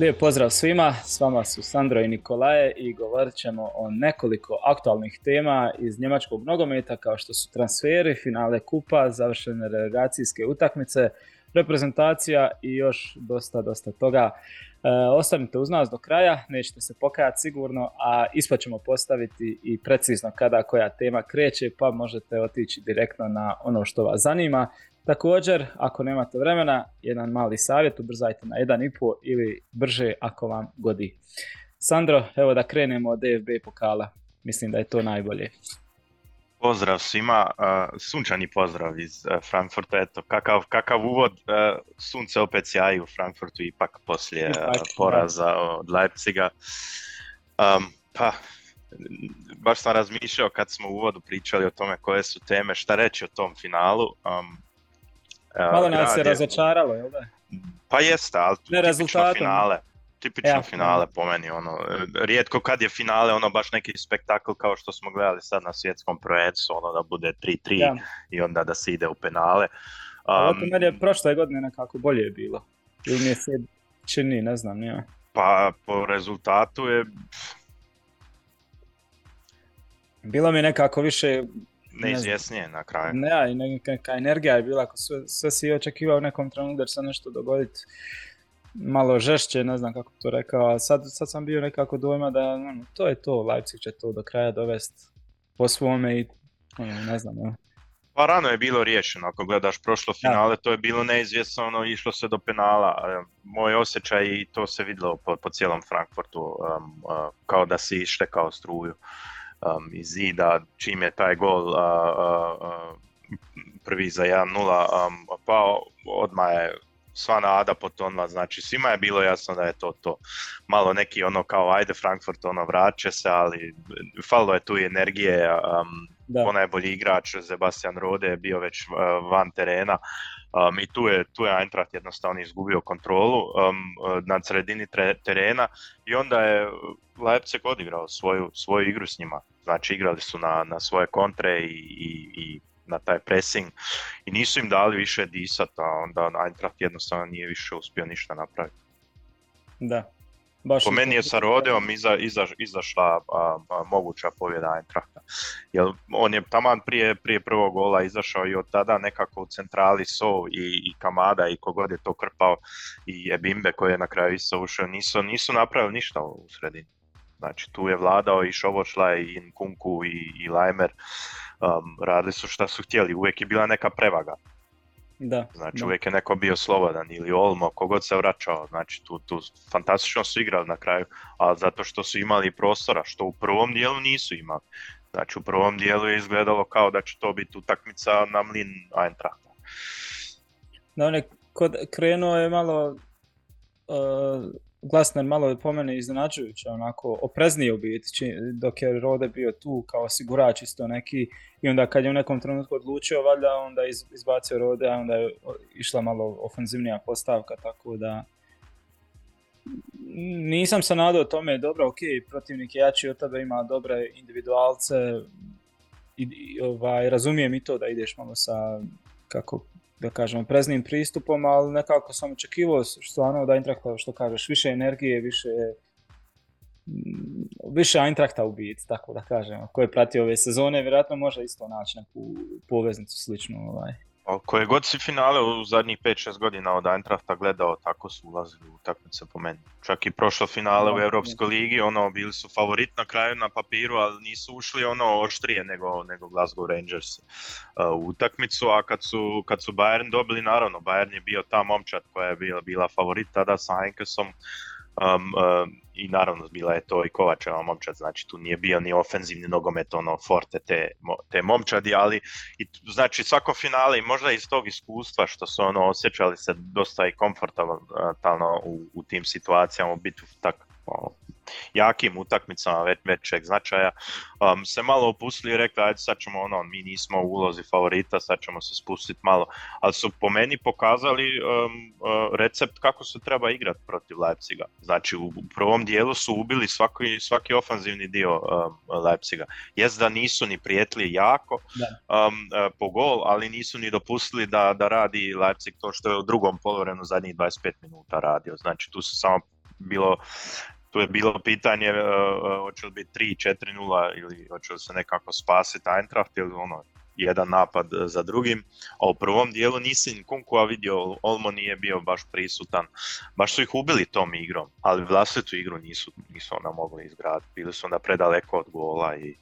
Lijep pozdrav svima, s vama su Sandro i Nikolaje i govorit ćemo o nekoliko aktualnih tema iz njemačkog nogometa kao što su transferi, finale kupa, završene relegacijske utakmice, reprezentacija i još dosta, dosta toga. E, ostanite uz nas do kraja, nećete se pokajati sigurno, a ispod ćemo postaviti i precizno kada koja tema kreće, pa možete otići direktno na ono što vas zanima. Također, ako nemate vremena, jedan mali savjet, ubrzajte na 1,5 ili brže ako vam godi. Sandro, evo da krenemo od DFB pokala. Mislim da je to najbolje. Pozdrav svima, sunčani pozdrav iz Frankfurta, eto, kakav, kakav uvod, sunce opet sjaji u Frankfurtu ipak poslije poraza od Leipziga. pa, baš sam razmišljao kad smo u uvodu pričali o tome koje su teme, šta reći o tom finalu. Malo nas se razočaralo, jel da? Pa jeste, ali tipično finale. Tipično finale po meni, ono, rijetko kad je finale ono baš neki spektakl kao što smo gledali sad na svjetskom prvenstvu, ono da bude 3-3 i onda da se ide u penale. Um, meni je prošle godine nekako bolje bilo. Ili mi je se čini, ne znam, nije. Pa po rezultatu je... Bilo mi nekako više neizvjesnije na kraju. Ne, i neka energija je bila, ako sve, sve si očekivao u nekom trenutku da će se nešto dogoditi malo žešće, ne znam kako to rekao, sad, sad sam bio nekako dojma da ono, to je to, Leipzig će to do kraja dovesti po svome i ono, ne znam. Ne. Pa rano je bilo riješeno, ako gledaš prošlo finale, to je bilo neizvjesno, ono, išlo se do penala. Moj osjećaj i to se vidjelo po, po cijelom Frankfurtu, um, uh, kao da si ištekao struju um, iz zida, čim je taj gol uh, uh, prvi za 1-0 um, pao, odmah je sva nada potonula, znači svima je bilo jasno da je to to. Malo neki ono kao ajde Frankfurt ono vraće se, ali falilo je tu i energije, um, ponajbolji igrač Sebastian Rode je bio već uh, van terena um, i tu je, tu je Eintracht jednostavno izgubio kontrolu um, na sredini terena i onda je Leipzig odigrao svoju, svoju igru s njima. Znači igrali su na, na svoje kontre i, i, i na taj pressing i nisu im dali više disat, a onda Eintracht jednostavno nije više uspio ništa napraviti. Da. Baš po meni je sa Rodeom iza, iza, izašla a, a, moguća pobjeda Eintrachta. Jer on je taman prije, prije prvog gola izašao i od tada nekako u centrali So i, i Kamada i kogod je to krpao i Ebimbe koji je na kraju isto ušao, nisu, nisu napravili ništa u sredini. Znači tu je vladao i Šovošla i Nkunku i, i Lajmer um, radili su šta su htjeli, uvijek je bila neka prevaga. Da, znači uvijek je neko bio slobodan ili Olmo, kogod se vraćao, znači tu, tu fantastično su igrali na kraju, a zato što su imali prostora, što u prvom dijelu nisu imali. Znači u prvom dijelu je izgledalo kao da će to biti utakmica na mlin Eintrachta. Da, on je krenuo je malo uh, Glasner malo po mene iznenađujuće, onako opreznije u biti, dok je Rode bio tu kao osigurač isto neki i onda kad je u nekom trenutku odlučio, valjda onda izbacio Rode, a onda je išla malo ofenzivnija postavka, tako da nisam se nadao tome, dobro, ok, protivnik je jači od tebe, ima dobre individualce i, ovaj, razumijem i to da ideš malo sa, kako da kažemo, preznim pristupom, ali nekako sam očekivao stvarno da Eintracht, što kažeš, više energije, više više Eintrachta u biti, tako da kažem. Ko je pratio ove sezone, vjerojatno može isto naći neku poveznicu sličnu. Ovaj. Koje god si finale u zadnjih 5-6 godina od Eintrachta gledao, tako su ulazili u utakmice po meni. Čak i prošlo finale u Europskoj ligi, ono, bili su favorit na kraju na papiru, ali nisu ušli ono oštrije nego, nego Glasgow Rangers uh, u utakmicu, a kad su, kad su Bayern dobili, naravno, Bayern je bio ta momčad koja je bila, bila favorit tada sa Heinkessom, Um, um, I naravno bila je to i Kovačeva momčad, znači tu nije bio ni ofenzivni nogomet, ono forte te, te momčadi, ali i, znači svako finale i možda iz tog iskustva što su ono osjećali se dosta i komfortabilno u, u tim situacijama biti tak, ono, jakim utakmicama već, većeg značaja, um, se malo opustili i rekli ajde sad ćemo ono, mi nismo u ulozi favorita, sad ćemo se spustiti malo, ali su po meni pokazali um, uh, recept kako se treba igrati protiv Leipziga. Znači u prvom dijelu su ubili svaki, svaki ofanzivni dio um, Leipziga. Jest da nisu ni prijetli jako um, uh, po gol, ali nisu ni dopustili da, da radi Leipzig to što je u drugom polovremenu zadnjih 25 minuta radio. Znači tu su samo bilo tu je bilo pitanje uh, hoće li biti 3-4-0 ili hoće li se nekako spasiti Eintracht ili ono jedan napad za drugim, a u prvom dijelu nisi Kunkua vidio, Olmo nije bio baš prisutan, baš su ih ubili tom igrom, ali vlastitu igru nisu, nisu onda mogli izgraditi, bili su onda predaleko od gola i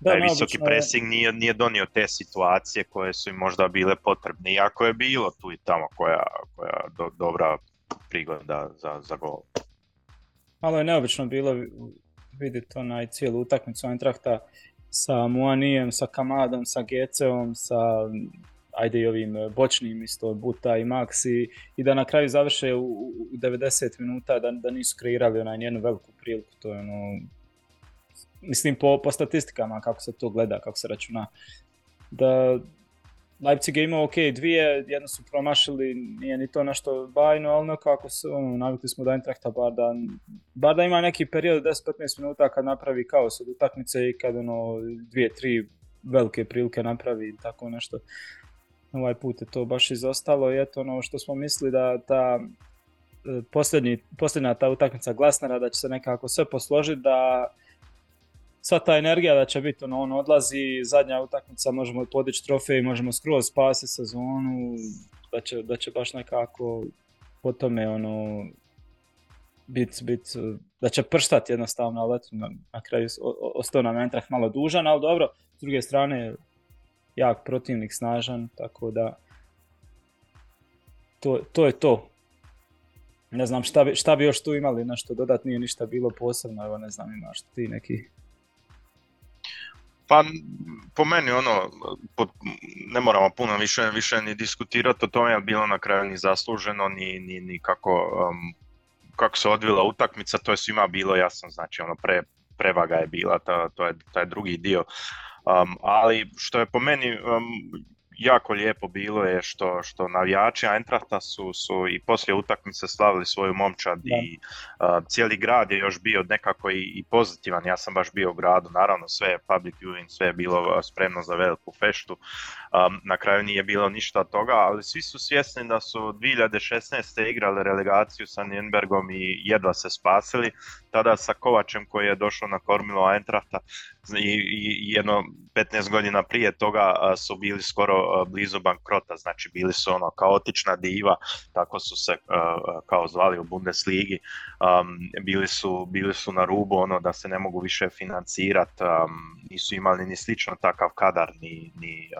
da, taj visoki pressing nije, nije donio te situacije koje su im možda bile potrebne, iako je bilo tu i tamo koja, koja do, dobra prigoda za, za gol. Malo je neobično bilo vidjeti onaj cijelu utakmicu Eintrachta sa Muanijem, sa Kamadom, sa Geceom, sa ajde i ovim e, bočnim isto, Buta i Maxi i da na kraju završe u, u 90 minuta da, da nisu kreirali onaj jednu veliku priliku, to je ono mislim po, po statistikama kako se to gleda, kako se računa da Leipzig je imao ok dvije, jedno su promašili, nije ni to nešto bajno, ali nekako su, ono, navikli smo da Eintrachta bar da, bar da ima neki period 10-15 minuta kad napravi kaos od utakmice i kad ono dvije, tri velike prilike napravi i tako nešto. Ovaj put je to baš izostalo i eto ono što smo mislili da ta e, posljednji, posljednja ta utakmica Glasnera da će se nekako sve posložiti da sva ta energija da će biti, ono, on odlazi, zadnja utakmica, možemo podići trofej, možemo skroz spasiti sezonu, da će, da će baš nekako po tome, ono, bit, bit, da će prštati jednostavno, ali eto, na, na kraju ostao nam Eintracht malo dužan, ali dobro, s druge strane, jak protivnik, snažan, tako da to, to je to. Ne znam šta bi, šta bi još tu imali, nešto dodat, nije ništa bilo posebno, evo ne znam imaš ti neki pa po meni ono, ne moramo puno više, više ni diskutirati o tome, je bilo na kraju ni zasluženo, ni, ni, ni kako, um, kako se odvila utakmica, to je svima bilo jasno, znači ono pre, prevaga je bila, to, to je taj drugi dio. Um, ali što je po meni um, jako lijepo bilo je što, što navijači Eintrachta su, su i poslije utakmice slavili svoju momčad i cijeli grad je još bio nekako i, i, pozitivan, ja sam baš bio u gradu, naravno sve je public viewing, sve je bilo spremno za veliku feštu, na kraju nije bilo ništa toga, ali svi su svjesni da su 2016. igrali relegaciju sa Nürnbergom i jedva se spasili, tada sa Kovačem koji je došao na kormilo Eintrachta i, i jedno 15 godina prije toga su bili skoro blizu bankrota, znači bili su ono kaotična diva, tako su se kao zvali u Bundesligi, bili, su, bili su na rubu ono da se ne mogu više financirati, nisu imali ni slično takav kadar, ni, ni,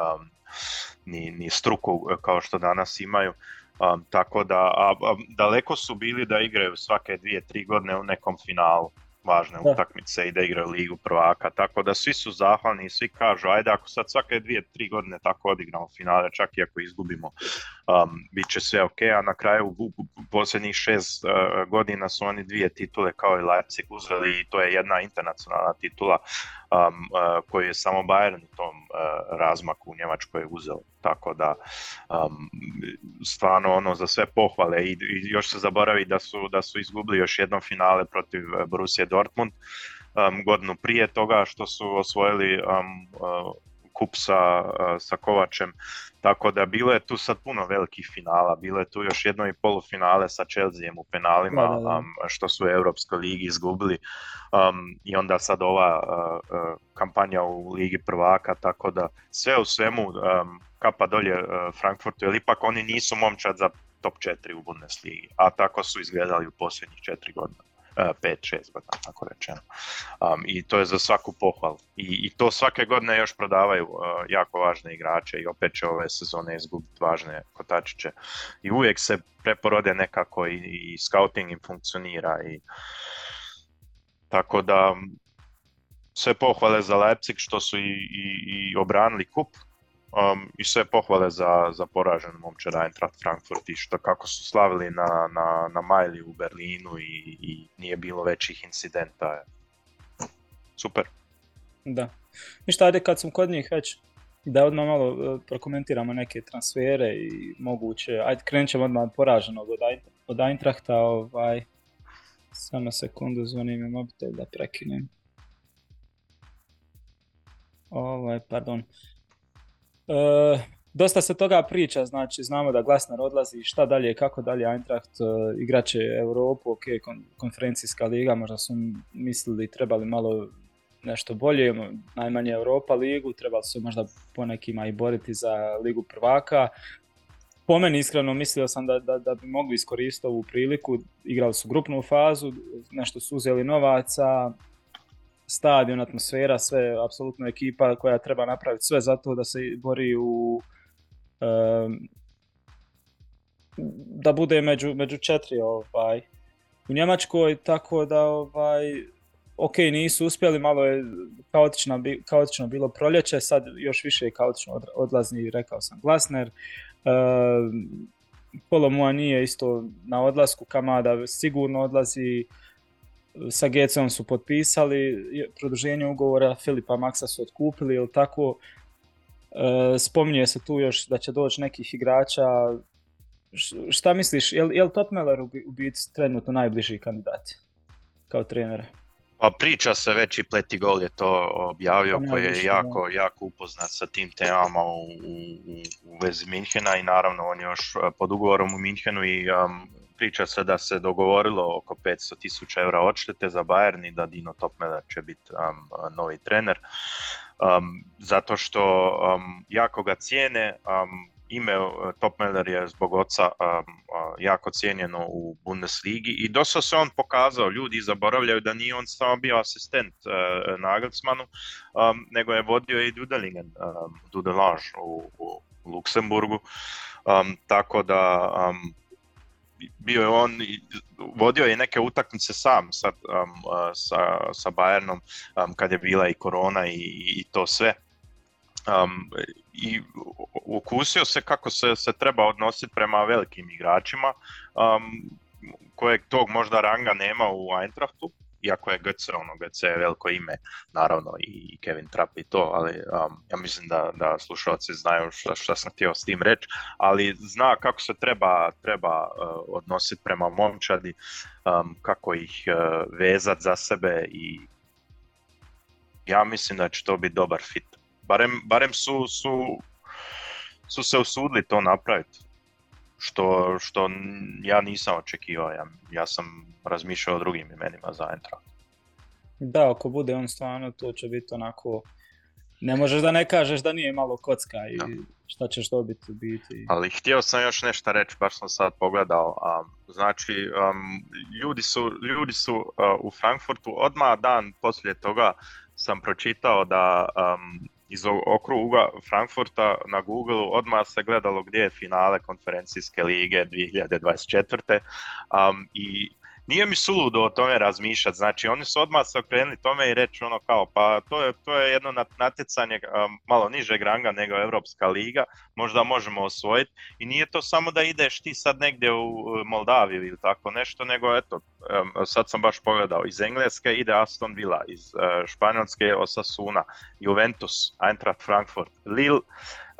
ni, ni struku kao što danas imaju. Um, tako da a, a, daleko su bili da igraju svake dvije, tri godine u nekom finalu važne da. utakmice i da igraju ligu prvaka, tako da svi su zahvalni i svi kažu ajde ako sad svake dvije, tri godine tako odigramo finale, čak i ako izgubimo, um, bit će sve ok, a na kraju u, posljednjih šest uh, godina su oni dvije titule kao i Leipzig uzeli i to je jedna internacionalna titula um, uh, koju je samo Bayern u tom uh, razmaku u Njemačkoj uzeo, tako da um, stvarno ono za sve pohvale i, i još se zaboravi da su, da su izgubili još jedno finale protiv Borussia Dortmund um, godinu prije toga što su osvojili um, uh, kup sa, uh, sa Kovačem, tako da bilo je tu sad puno velikih finala, bilo je tu još jedno i polufinale sa Chelseaem u penalima, da, da, da. Um, što su u Europskoj ligi izgubili um, i onda sad ova uh, uh, kampanja u Ligi prvaka, tako da sve u svemu um, kapa dolje uh, Frankfurtu, jer ipak oni nisu momčad za top 4 u Bundesligi, a tako su izgledali u posljednjih 4 godina. 5-6 godina, tako rečeno. Um, I to je za svaku pohvalu. I, I to svake godine još prodavaju uh, jako važne igrače i opet će ove sezone izgubiti važne kotačiće. I uvijek se preporode nekako i, i scouting im funkcionira i tako da sve pohvale za Leipzig što su i, i, i obranili kup, um, i sve pohvale za, za poražen momčad Eintracht Frankfurt i što kako su slavili na, na, na Majli u Berlinu i, i nije bilo većih incidenta. Super. Da. Ništa, ajde kad sam kod njih već da odmah malo uh, prokomentiramo neke transfere i moguće, ajde krenut ćemo odmah od poraženog od, Eintrachta, ovaj, samo sekundu, zvoni mi mobitel da prekinem. Ovaj, pardon. Uh, dosta se toga priča, znači znamo da Glasner odlazi, šta dalje, kako dalje Eintracht uh, igraće Europu, ok, konferencijska liga, možda su mislili trebali malo nešto bolje, najmanje Europa ligu, trebali su možda po nekima i boriti za ligu prvaka. Po meni iskreno mislio sam da, da, da bi mogli iskoristiti ovu priliku, igrali su grupnu fazu, nešto su uzeli novaca, stadion, atmosfera, sve, apsolutno ekipa koja treba napraviti sve za to da se bori u da bude među, među četiri ovaj, u Njemačkoj, tako da ovaj, ok, nisu uspjeli, malo je kaotično, kaotično bilo proljeće, sad još više je kaotično odlazni, rekao sam, Glasner. Polo Moa nije isto na odlasku, Kamada sigurno odlazi, sa Gecom su potpisali produženje ugovora, Filipa Maksa su otkupili, ili tako, e, spominje se tu još da će doći nekih igrača, šta misliš, je li, je li Topmeller u biti trenutno najbliži kandidat kao trenera? Pa priča se već i Pletigol je to objavio koji je jako, jako upoznat sa tim temama u, u, u vezi Minhena i naravno on je još e, pod ugovorom u Minhenu i um, priča se da se dogovorilo oko 500 tisuća eura odštete za Bayern i da Dino Topmiller će biti um, novi trener. Um, zato što um, jako ga cijene, um, ime uh, Topmiller je zbog oca um, uh, jako cijenjeno u Bundesligi i dosta se on pokazao, ljudi zaboravljaju da nije on samo bio asistent uh, Nagelsmanu, um, nego je vodio i Dudelingen, um, Dudelange u, u Luksemburgu, um, tako da um, bio je on, vodio je neke utakmice sam sad, um, uh, sa, sa Bayernom um, kad je bila i korona i, i to sve. Um, I ukusio se kako se, se treba odnositi prema velikim igračima um, kojeg tog možda ranga nema u Eintrachtu iako je GC, ono, GC je veliko ime, naravno i Kevin Trapp i to, ali um, ja mislim da, da slušalci znaju šta, sam htio s tim reći, ali zna kako se treba, treba uh, odnositi prema momčadi, um, kako ih uh, vezati za sebe i ja mislim da će to biti dobar fit. Barem, barem su, su, su se usudili to napraviti što, što ja nisam očekivao. Ja, ja sam razmišljao o drugim imenima za Eintracht. Da, ako bude on stvarno, to će biti onako... Ne možeš da ne kažeš da nije malo kocka i da. šta ćeš dobiti biti. Ali htio sam još nešto reći, baš sam sad pogledao. Um, znači, um, ljudi su, ljudi su uh, u Frankfurtu odmah dan poslije toga sam pročitao da um, iz okruga Frankfurta na Google odmah se gledalo gdje je finale konferencijske lige 2024. Um, I nije mi suludo o tome razmišljati, znači oni su odmah se okrenuli tome i reći ono kao pa to je, to je jedno natjecanje malo nižeg ranga nego Europska liga, možda možemo osvojiti i nije to samo da ideš ti sad negdje u Moldaviju ili tako nešto, nego eto, sad sam baš pogledao, iz Engleske ide Aston Villa, iz uh, Španjolske Osasuna, Juventus, Eintracht Frankfurt, Lille,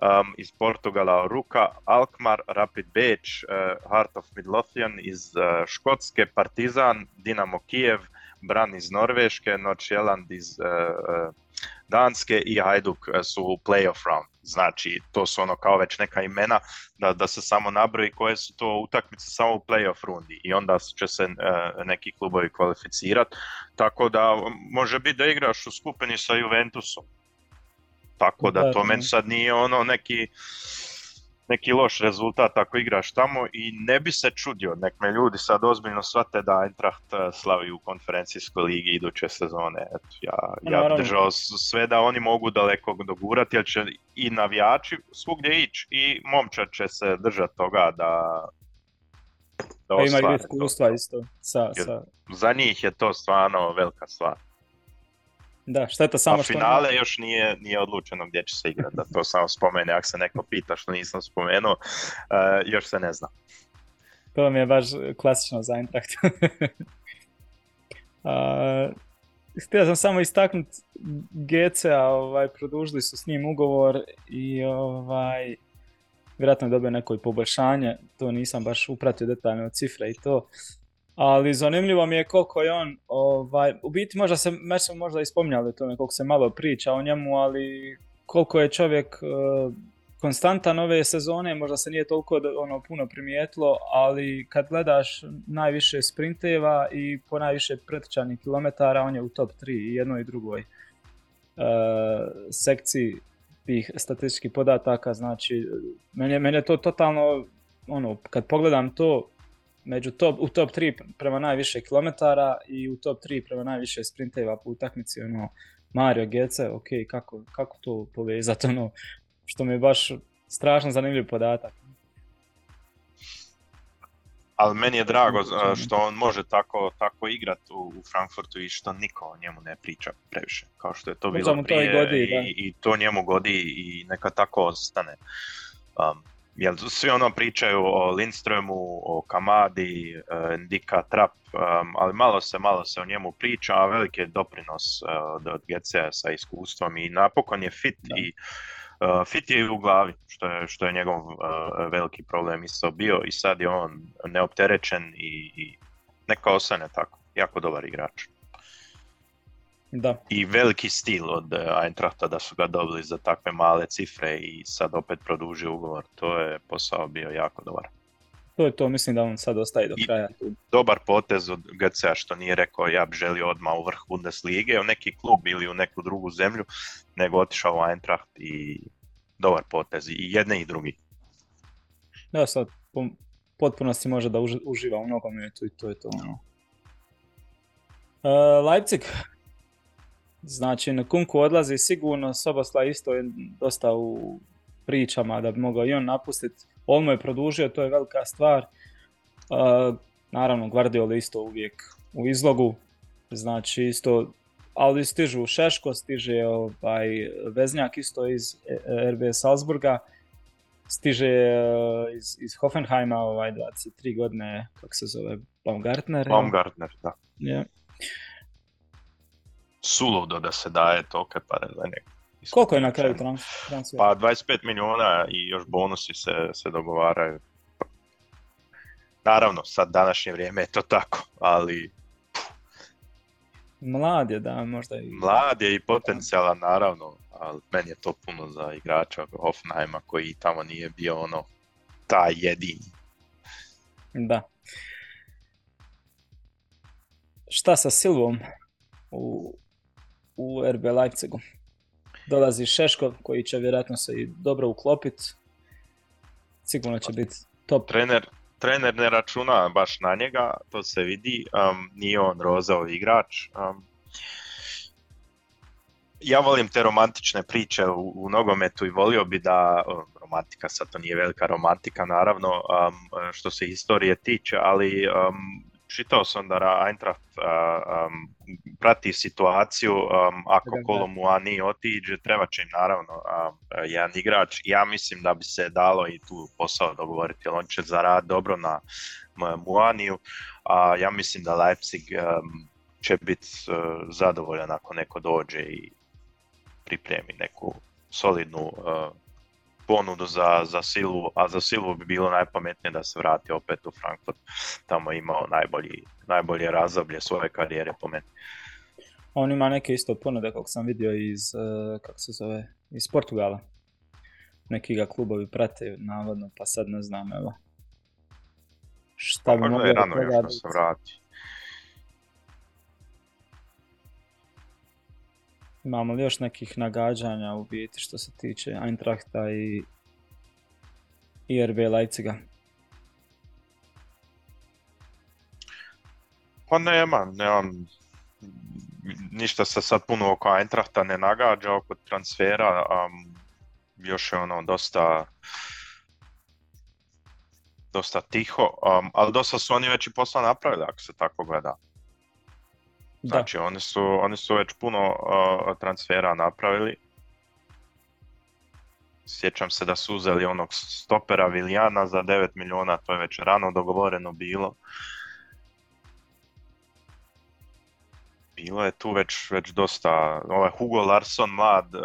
um, iz Portugala Ruka, Alkmaar, Rapid Beach, uh, Heart of Midlothian iz uh, Škotske, Partizan, Dinamo Kijev, Bran iz Norveške, Nordsjælland iz uh, uh, Danske i Hajduk su u playoff round. Znači, to su ono kao već neka imena da, da se samo nabroji koje su to utakmice samo u playoff rundi i onda će se uh, neki klubovi kvalificirati. Tako da može biti da igraš u skupini sa Juventusom tako da, to meni sad nije ono neki neki loš rezultat ako igraš tamo i ne bi se čudio, nek me ljudi sad ozbiljno shvate da Eintracht eh, slavi u konferencijskoj ligi iduće sezone. Eto, ja, ja bi držao sve da oni mogu daleko dogurati, jer će i navijači svugdje ići i momčad će se držati toga da da ima iskustva isto. Sa, sa... Za njih je to stvarno velika stvar. Da, šteta samo što... finale još nije, nije odlučeno gdje će se igrati, da to samo spomene, ako se neko pita što nisam spomenuo, uh, još se ne zna. To mi je baš klasično za Eintracht. uh, htio sam samo istaknuti GC-a, ovaj, produžili su s njim ugovor i ovaj, vjerojatno je dobio neko i poboljšanje, to nisam baš upratio detaljno cifre i to ali zanimljivo mi je koliko je on, ovaj, u biti možda se, me smo možda i o tome koliko se malo priča o njemu, ali koliko je čovjek uh, konstantan ove sezone, možda se nije toliko ono puno primijetilo, ali kad gledaš najviše sprinteva i po najviše pretrčanih kilometara, on je u top 3 i jednoj i drugoj uh, sekciji tih statističkih podataka, znači meni, je to totalno, ono, kad pogledam to, među top, u top 3 prema najviše kilometara i u top 3 prema najviše sprinteva po utakmici, ono, Mario Gece, ok, kako, kako to povezati, ono, što mi je baš strašno zanimljiv podatak. Ali meni je drago što on može tako, tako igrat u, Frankfurtu i što niko o njemu ne priča previše, kao što je to bilo prije to i, i, i, to njemu godi i neka tako ostane. Um, jer svi ono pričaju o Lindströmu, o Kamadi, uh, Ndika Trap, ali malo se, malo se o njemu priča, a veliki je doprinos uh, od, od sa iskustvom i napokon je fit i Uh, fit je u glavi, što je, što je njegov veliki problem isto bio i sad je on neopterećen i, i neka ostane tako, jako dobar igrač. Da. I veliki stil od uh, Eintrachta da su ga dobili za takve male cifre i sad opet produži ugovor, to je posao bio jako dobar. To je to, mislim da on sad ostaje do kraja. Dobar potez od GCA što nije rekao ja bi želio odmah u vrh Bundeslige, u neki klub ili u neku drugu zemlju, nego otišao u Eintracht i dobar potez i jedne i drugi. Da, sad po potpunosti može da uživa u nogometu i to je to. Ono. Uh, Leipzig, znači na Kunku odlazi sigurno, Sobosla isto je dosta u pričama da bi mogao i on napustiti. On mu je produžio, to je velika stvar. naravno, Guardiola isto uvijek u izlogu. Znači isto, ali stižu Šeško, stiže ovaj, Veznjak isto iz e, RB Salzburga. Stiže e, iz, iz Hoffenheima ovaj 23 godine, kako se zove, Baumgartner. Baumgartner, da. Ja. Suludo da se daje toke pare za koliko je na kraju transfer? Pa 25 milijuna i još bonusi se, se dogovaraju. Naravno, sad današnje vrijeme je to tako, ali... Mlad je, da, možda i... Mlad je i potencijalan, naravno, ali meni je to puno za igrača Hoffenheima koji tamo nije bio ono, taj jedini. Da. Šta sa Silvom u, u RB Leipzigu? dolazi Šeško koji će vjerojatno se i dobro uklopiti. Sigurno će biti top. Trener, trener ne računa baš na njega, to se vidi, um, nije on rozao igrač. Um, ja volim te romantične priče u, u nogometu i volio bi da, romantika sad to nije velika romantika naravno um, što se historije tiče, ali čitao sam da Eintracht um, prati situaciju, um, ako Kolomuani otiđe, treba će im naravno um, jedan igrač. Ja mislim da bi se dalo i tu posao dogovoriti, jer on će zaraditi dobro na Muaniju, a ja mislim da Leipzig će biti uh, zadovoljan ako neko dođe i pripremi neku solidnu uh, ponudu za, za silu, a za silu bi bilo najpametnije da se vrati opet u Frankfurt. Tamo je imao najbolji, najbolje razoblje svoje karijere po meni. On ima neke isto ponude kako sam vidio iz, uh, kako se zove, iz Portugala. Neki ga klubovi prate navodno, pa sad ne znam, evo. Šta pa bi moglo još da se vrati. Imamo li još nekih nagađanja u biti što se tiče Eintrachta i, i RB Leipziga? Pa nema, nemam ništa se sad puno oko Eintrachta ne nagađa, oko transfera, um, još je ono dosta dosta tiho, um, ali dosta su oni već i posla napravili ako se tako gleda. Znači oni su, oni su već puno uh, transfera napravili. Sjećam se da su uzeli onog stopera Viljana za 9 milijuna, to je već rano dogovoreno bilo. Bilo je tu već, već dosta, ovaj Hugo Larsson, mlad uh,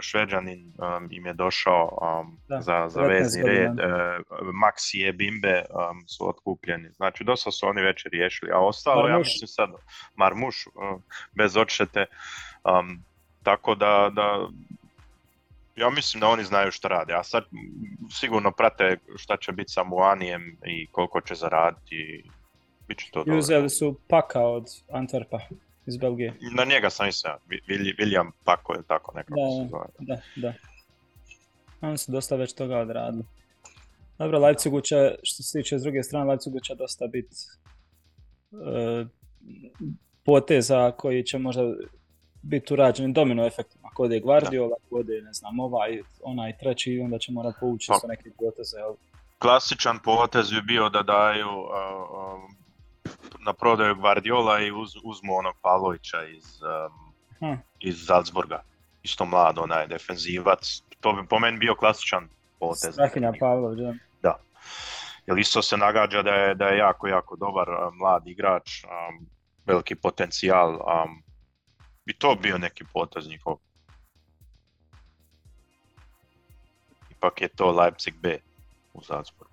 šveđanin um, im je došao um, za, za vezni red, Maxi je Bimbe um, su otkupljeni, znači dosta su oni već riješili, a ostalo ja mislim sad Marmuš uh, bez odštete, um, tako da, da ja mislim da oni znaju što rade, a sad sigurno prate šta će biti sa Muanijem i koliko će zaraditi. Biće to uzeli su Paka od Antwerpa iz Belgije. Na njega sam i sam, William Pako je tako nekako da, se zove. Da, da. Oni su dosta već toga odradili. Dobro, Leipzigu će, što se tiče s druge strane, Leipzigu će dosta biti e, poteza koji će možda biti urađeni domino efektima. Ako ode Guardiola, ako ode, ne znam, ovaj, onaj treći, onda će morati povući pa, sa neke poteze. Klasičan potez bi bio da daju na prodaju Guardiola i uz, uzmu onog Pavlovića iz, um, iz Salzburga. Isto mlad, onaj defenzivac. To bi po meni bio klasičan potez. Strahinja Pavlović, da. Da. Jer isto se nagađa da je, da je jako, jako dobar mlad igrač, um, veliki potencijal. Um, bi to bio neki potez njihov. Ipak je to Leipzig B u Salzburgu.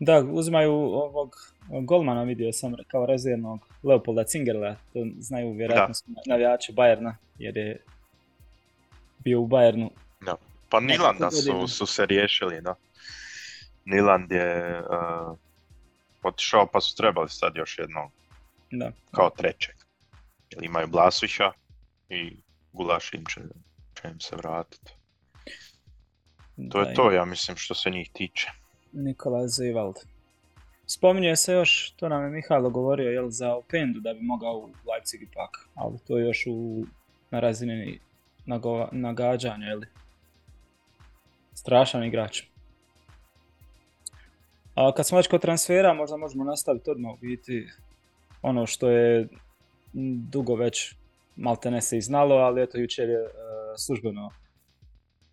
Da, uzimaju ovog golmana, vidio sam kao rezervnog Leopolda Cingerla, to znaju vjerojatno navijači Bajerna, jer je bio u Bajernu. Da. Pa Nilanda su, su se riješili, da. Niland je uh, otišao pa su trebali sad još jednog. Da. Kao trećeg. Jer imaju Blasuća i Gulaš im će, će im se vratiti. To je to, ja mislim, što se njih tiče. Nikola Zivald. Spominje se još, to nam je Mihajlo govorio, jel, za Opendu da bi mogao u Leipzig ipak, ali to je još u, na razini nago, nagađanja, jel? Strašan igrač. A kad smo već kod transfera, možda možemo nastaviti odmah biti ono što je dugo već malte se i znalo, ali eto jučer je uh, službeno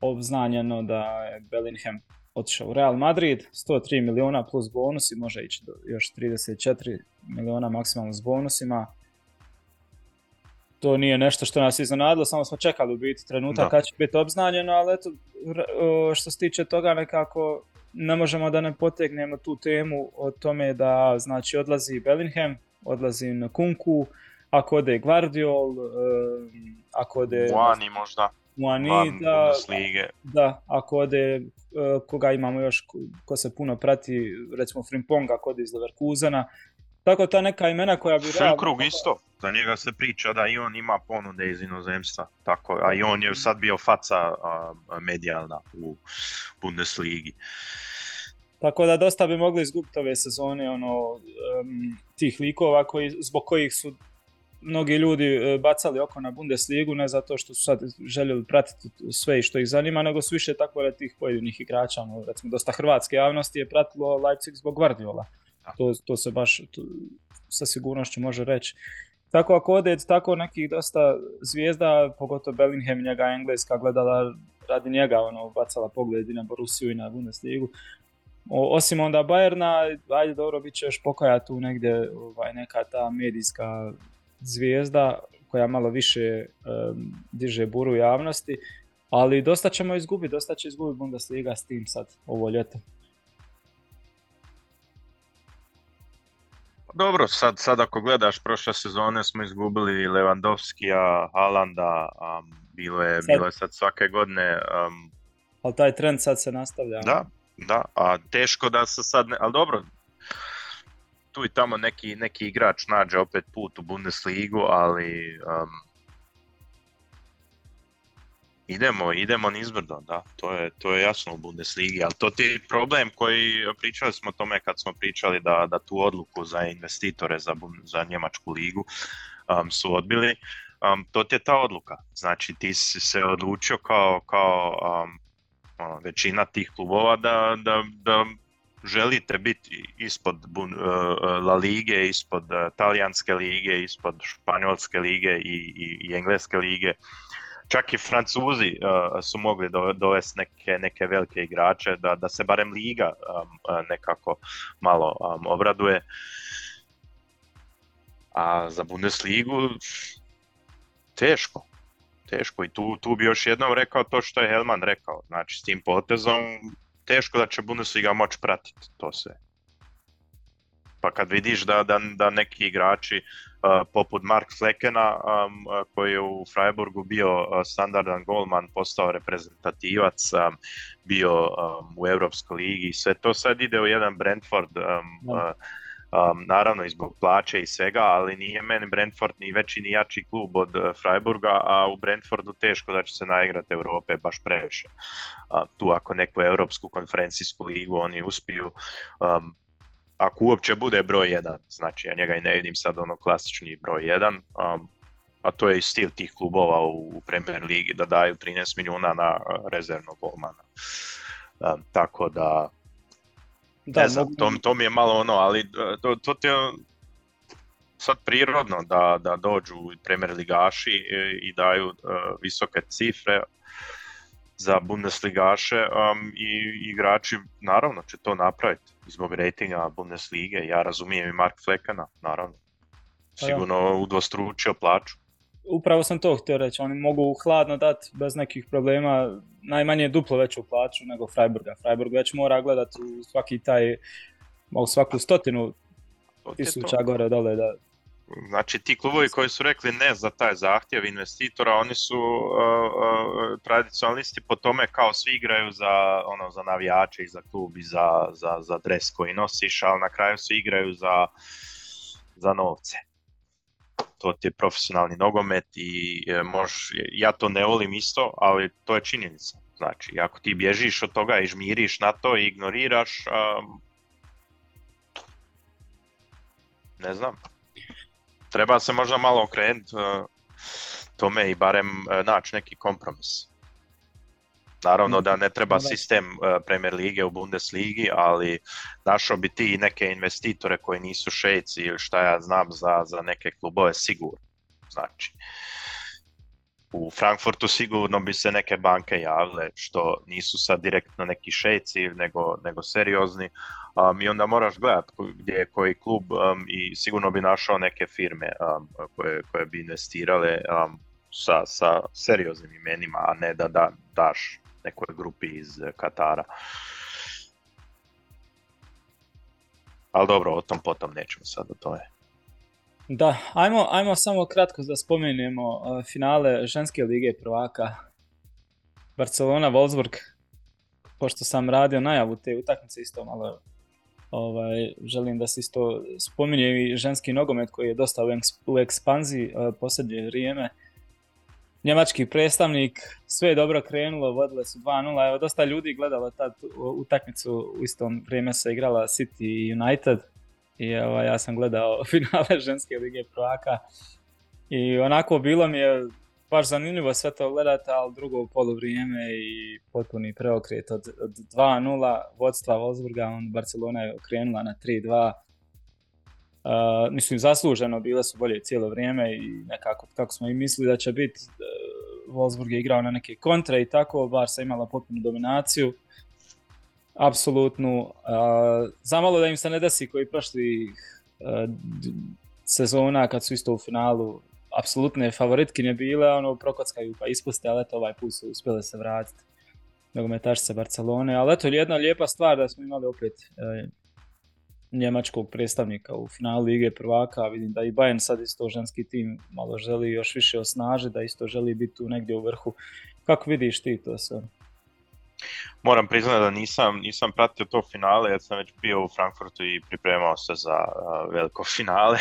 obznanjeno da je Bellingham otišao u Real Madrid, 103 miliona plus bonusi, može ići do još 34 miliona maksimalno s bonusima. To nije nešto što nas iznenadilo, samo smo čekali u biti trenutak kad će biti obznanjeno, ali eto, što se tiče toga nekako ne možemo da ne potegnemo tu temu o tome da znači odlazi Bellingham, odlazi na Kunku, ako ode Guardiol, ako ode... Muani možda. Muani, da, da, ako ode, e, koga imamo još, ko se puno prati, recimo Frimpong, ako ode iz Leverkusena, tako ta neka imena koja bi... Fulkrug isto, za njega se priča da i on ima ponude iz inozemstva, tako, a i on je sad bio faca medijalna u Bundesligi. Tako da dosta bi mogli izgubiti ove sezone ono, tih likova koji, zbog kojih su mnogi ljudi e, bacali oko na Bundesligu, ne zato što su sad željeli pratiti sve i što ih zanima, nego su više tako da tih pojedinih igrača, ono, recimo dosta hrvatske javnosti je pratilo Leipzig zbog Guardiola. To, to se baš to, sa sigurnošću može reći. Tako ako ode tako nekih dosta zvijezda, pogotovo Bellingham, njega Engleska gledala radi njega, ono, bacala pogled i na Borussiju i na Bundesligu. osim onda Bayerna, ajde dobro, bit će još pokaja tu negdje ovaj, neka ta medijska zvijezda koja malo više um, diže buru javnosti, ali dosta ćemo izgubiti, dosta će izgubiti Bundesliga s tim sad ovo ljeto. Dobro, sad, sad ako gledaš, prošle sezone smo izgubili Lewandowskija, Haalanda, um, bilo, je, sad, bilo je sad svake godine... Um, ali taj trend sad se nastavlja. Da, da, a teško da se sad, ne, ali dobro, tu i tamo neki, neki igrač nađe opet put u Bundesligu, ali um, idemo, idemo nizbrdo, da, to je, to je jasno u Bundesligi, ali to ti je problem koji pričali smo o tome kad smo pričali da, da tu odluku za investitore za, za Njemačku ligu um, su odbili, um, to ti je ta odluka, znači ti si se odlučio kao, kao um, većina tih klubova da, da, da želite biti ispod uh, La Lige, ispod uh, Talijanske lige, ispod Španjolske lige i, i, i Engleske lige, čak i Francuzi su mogli do, dovesti neke, neke velike igrače da, da se barem liga nekako malo obraduje. A za Bundesligu teško. Teško i tu, tu bi još jednom rekao to što je Helman rekao. Znači s tim potezom teško da će Bundesliga moći pratiti to sve. Pa kad vidiš da, da, da neki igrači poput Mark Flekena koji je u Freiburgu bio standardan golman, postao reprezentativac, bio u Europskoj ligi, sve to sad ide u jedan Brentford Um, naravno i zbog plaće i svega, ali nije meni Brentford ni veći ni jači klub od uh, Freiburga, a u Brentfordu teško da će se naigrati Europe baš previše. tu ako neku europsku konferencijsku ligu oni uspiju, um, ako uopće bude broj jedan, znači ja njega i ne vidim sad ono klasični broj jedan, um, a to je i stil tih klubova u Premier Ligi da daju 13 milijuna na uh, rezervnog golmana. Um, tako da da, ne znam, to, to mi je malo ono, ali e, to, to ti je sad prirodno da, da dođu Premier ligaši i, daju uh, visoke cifre za Bundesligaše um, i igrači naravno će to napraviti zbog rejtinga Bundeslige. Ja razumijem i Mark Flekana, naravno. Pa Sigurno udvostručio plaću upravo sam to htio reći, oni mogu hladno dati bez nekih problema najmanje duplo veću plaću nego Freiburga. Freiburg već mora gledati u svaki taj, u svaku stotinu tisuća gore dole da, Znači ti klubovi koji su rekli ne za taj zahtjev investitora, oni su uh, uh, tradicionalisti po tome kao svi igraju za, ono, za navijače i za klub i za, za, za dres koji nosiš, ali na kraju svi igraju za, za novce to ti je profesionalni nogomet i e, možeš, ja to ne volim isto, ali to je činjenica. Znači, ako ti bježiš od toga i žmiriš na to i ignoriraš, ne znam. Treba se možda malo okrenuti uh, tome i barem uh, naći neki kompromis. Naravno da ne treba sistem e, Premier lige u Bundesligi, ali našao bi ti neke investitore koji nisu šejci ili šta ja znam za, za neke klubove sigurno. Znači, u Frankfurtu sigurno bi se neke banke javile što nisu sad direktno neki šejci nego, nego seriozni um, i onda moraš gledati gdje je koji klub um, i sigurno bi našao neke firme um, koje, koje bi investirale um, sa, sa serioznim imenima, a ne da, da daš nekoj grupi iz Katara. Ali dobro, o tom potom nećemo sad o tome. Da, ajmo, ajmo samo kratko da spomenemo uh, finale ženske lige prvaka. Barcelona, Wolfsburg. Pošto sam radio najavu te utakmice isto malo ovaj, želim da se isto spominje i ženski nogomet koji je dosta u, ekspanziji uh, posljednje vrijeme njemački predstavnik, sve je dobro krenulo, vodile su 2-0, evo dosta ljudi gledalo tad utakmicu, u istom vrijeme se igrala City United i evo, ja sam gledao finale ženske lige prvaka i onako bilo mi je baš zanimljivo sve to gledati, ali drugo vrijeme i potpuni preokret od, od 2-0 vodstva Wolfsburga, on Barcelona je okrenula na 3-2 Uh, mislim, zasluženo bile su bolje cijelo vrijeme i nekako kako smo i mislili da će biti. Uh, Wolfsburg je igrao na neke kontre i tako, Barca imala potpunu dominaciju. Apsolutnu. Uh, zamalo da im se ne desi koji prošli uh, sezona kad su isto u finalu apsolutne favoritkinje bile, ono prokockaju pa ispuste, ali eto ovaj put su uspjeli se vratiti nogometašice Barcelone, ali eto jedna lijepa stvar da smo imali opet uh, njemačkog predstavnika u finalu Lige prvaka, vidim da i Bayern sad isto ženski tim malo želi još više osnažiti, da isto želi biti tu negdje u vrhu. Kako vidiš ti to sve? Moram priznati da nisam, nisam pratio to finale, jer sam već bio u Frankfurtu i pripremao se za veliko finale.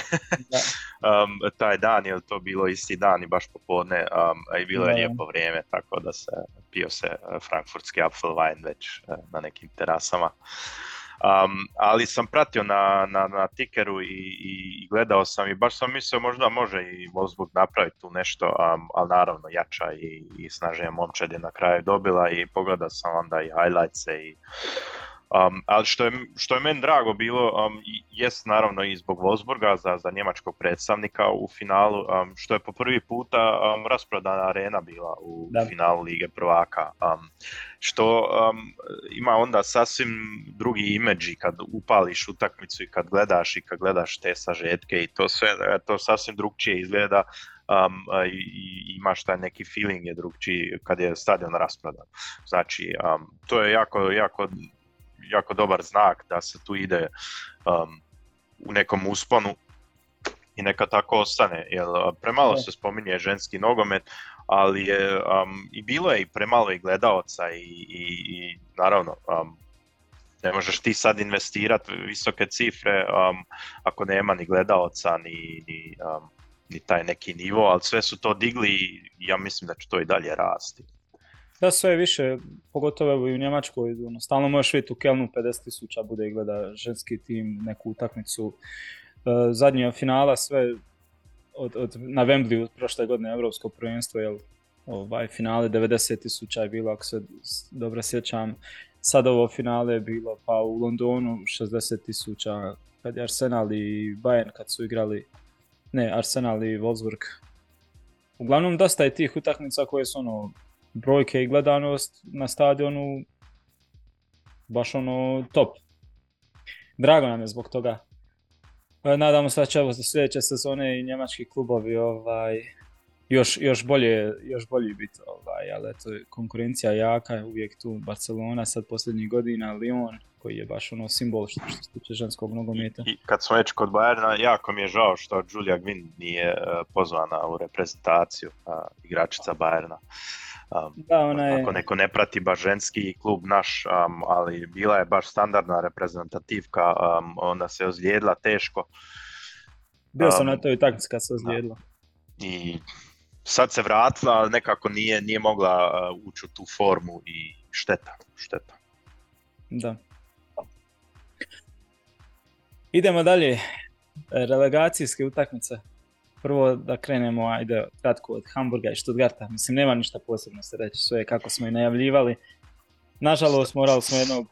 um, taj dan, je to bilo isti dan i baš popodne, um, i bilo je lijepo vrijeme, tako da se pio se frankfurtski Apfelwein već na nekim terasama. Um, ali sam pratio na, na, na tikeru i, i, gledao sam i baš sam mislio možda može i Wolfsburg napraviti tu nešto, um, ali naravno jača i, i snažnija momčad je na kraju dobila i pogledao sam onda i highlights i Um, ali što je, što je meni drago bilo, um, jest naravno i zbog Wolfsburga za, za njemačkog predstavnika u finalu, um, što je po prvi puta um, rasprodana arena bila u finalu Lige prvaka, um, što ima onda sasvim drugi imidž kad upališ utakmicu i kad gledaš i kad gledaš te sažetke i to sve, to sasvim drugčije izgleda um, i, imaš taj neki feeling je drugčiji kad je stadion rasprodan. Znači, um, to je jako, jako jako dobar znak da se tu ide um, u nekom usponu i neka tako ostane. Jer premalo se spominje ženski nogomet, ali je i bilo je i premalo i gledaoca i, i, i naravno ne možeš ti sad investirati visoke cifre ako nema ni gledaoca ni, ni, ni taj neki nivo, ali sve su to digli i ja mislim da će to i dalje rasti. Da, sve više, pogotovo i u Njemačkoj, ono, stalno možeš vidjeti u Kelnu 50.000 bude i gleda ženski tim, neku utakmicu. E, zadnja finala, sve od, od, na prošle godine Europsko prvenstvo, jel, ovaj, finale 90.000 je bilo, ako se dobro sjećam. Sad ovo finale je bilo pa u Londonu 60.000 kad je Arsenal i Bayern kad su igrali, ne, Arsenal i Wolfsburg. Uglavnom dosta je tih utakmica koje su ono brojke i gledanost na stadionu baš ono top. Drago nam je zbog toga. E, nadamo se da će za sljedeće sezone i njemački klubovi ovaj, još, još, bolje, još bolji biti, ovaj, ali eto, konkurencija jaka je uvijek tu, Barcelona sad posljednjih godina, Lyon, koji je baš ono simbol što, što se tiče ženskog nogometa. I, kad smo već kod Bayerna, jako mi je žao što Julia Gwynn nije uh, pozvana u reprezentaciju uh, igračica Bayerna. Um, da, ona je... Ako neko ne prati baš ženski klub naš, um, ali bila je baš standardna reprezentativka, um, onda se ozlijedila teško. Bio sam na toj utakmici kad se ozlijedila. I sad se vratila, ali nekako nije, nije mogla ući u tu formu i šteta, šteta. Da. Idemo dalje. Relegacijske utakmice. Prvo da krenemo, ajde, kratko od Hamburga i Stuttgarta. Mislim, nema ništa posebno se reći, sve kako smo i najavljivali. Nažalost, morali smo jednog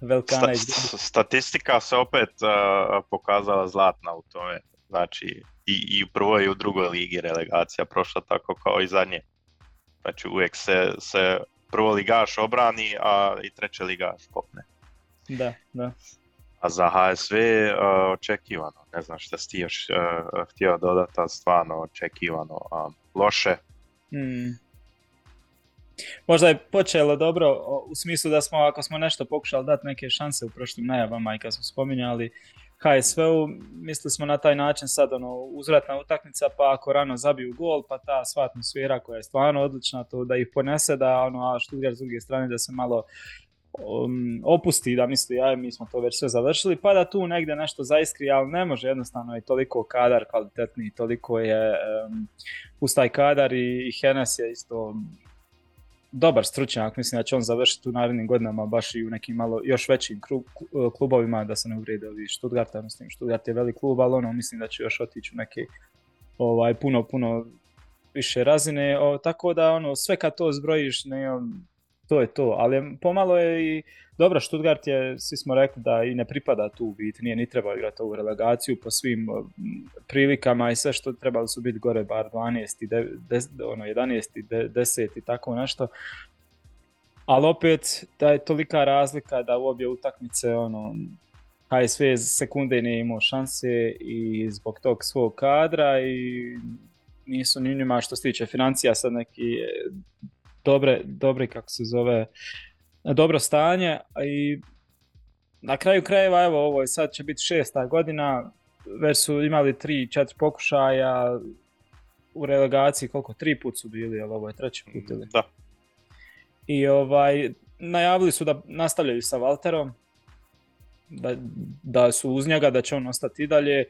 velikana Sta, Statistika se opet uh, pokazala zlatna u tome. Znači, i, i u prvoj i u drugoj ligi relegacija prošla tako kao i zadnje. Znači uvijek se, se prvo ligaš obrani, a i treće ligaš popne. Da, da. A za HSV uh, očekivano, ne znam šta si ti još uh, htio dodati, stvarno očekivano uh, loše. Hmm. Možda je počelo dobro u smislu da smo, ako smo nešto pokušali dati neke šanse u prošlim najavama i kad smo spominjali HSV-u, mislili smo na taj način sad ono, uzvratna utakmica, pa ako rano zabiju gol, pa ta sva atmosfera koja je stvarno odlična, to da ih ponese, da ono, a Stuttgart s druge strane da se malo um, opusti, da misli, ja, mi smo to već sve završili, pa da tu negdje nešto zaiskri, ali ne može jednostavno je toliko kadar kvalitetni, toliko je um, pustaj kadar i, i Henes je isto dobar stručnjak, mislim da će on završiti u narednim godinama baš i u nekim malo još većim klubovima, da se ne uvrede ovi Stuttgarta, mislim Stuttgart je velik klub, ali ono mislim da će još otići u neke ovaj, puno, puno više razine, o, tako da ono, sve kad to zbrojiš, ne, to je to, ali pomalo je i dobro, Stuttgart je, svi smo rekli da i ne pripada tu u biti, nije ni trebao igrati ovu relegaciju po svim prilikama i sve što trebali su biti gore bar 12, de, ono, 11, 10 i tako nešto. Ali opet, da je tolika razlika da u obje utakmice ono, HSV sekunde nije imao šanse i zbog tog svog kadra i nisu ni njima što se tiče financija sad neki dobre, dobre kako se zove, dobro stanje. I na kraju krajeva evo ovo sad će biti šesta godina, već su imali tri, četiri pokušaja. U relegaciji, koliko, tri put su bili, ali ovo je treći put ili? Da. I ovaj, najavili su da nastavljaju sa Walterom, da, da su uz njega, da će on ostati i dalje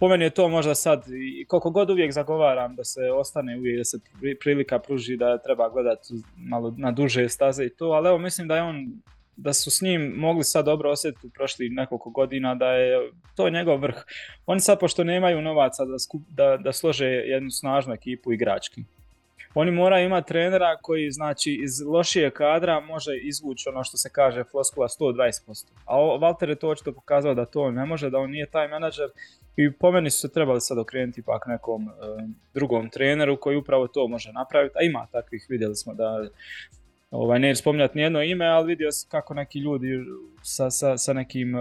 po meni je to možda sad, i koliko god uvijek zagovaram da se ostane uvijek, da se prilika pruži da treba gledati malo na duže staze i to, ali evo mislim da je on da su s njim mogli sad dobro osjetiti u prošlih nekoliko godina, da je to njegov vrh. Oni sad, pošto nemaju novaca da, da, da slože jednu snažnu ekipu igrački, oni moraju imati trenera koji znači iz lošije kadra može izvući ono što se kaže floskula 120%. A Walter je to očito pokazao da to ne može, da on nije taj menadžer i po meni su se trebali sad okrenuti pak nekom e, drugom treneru koji upravo to može napraviti, a ima takvih, vidjeli smo da ovaj, ne spominjati nijedno ime, ali vidio sam kako neki ljudi sa, sa, sa nekim e,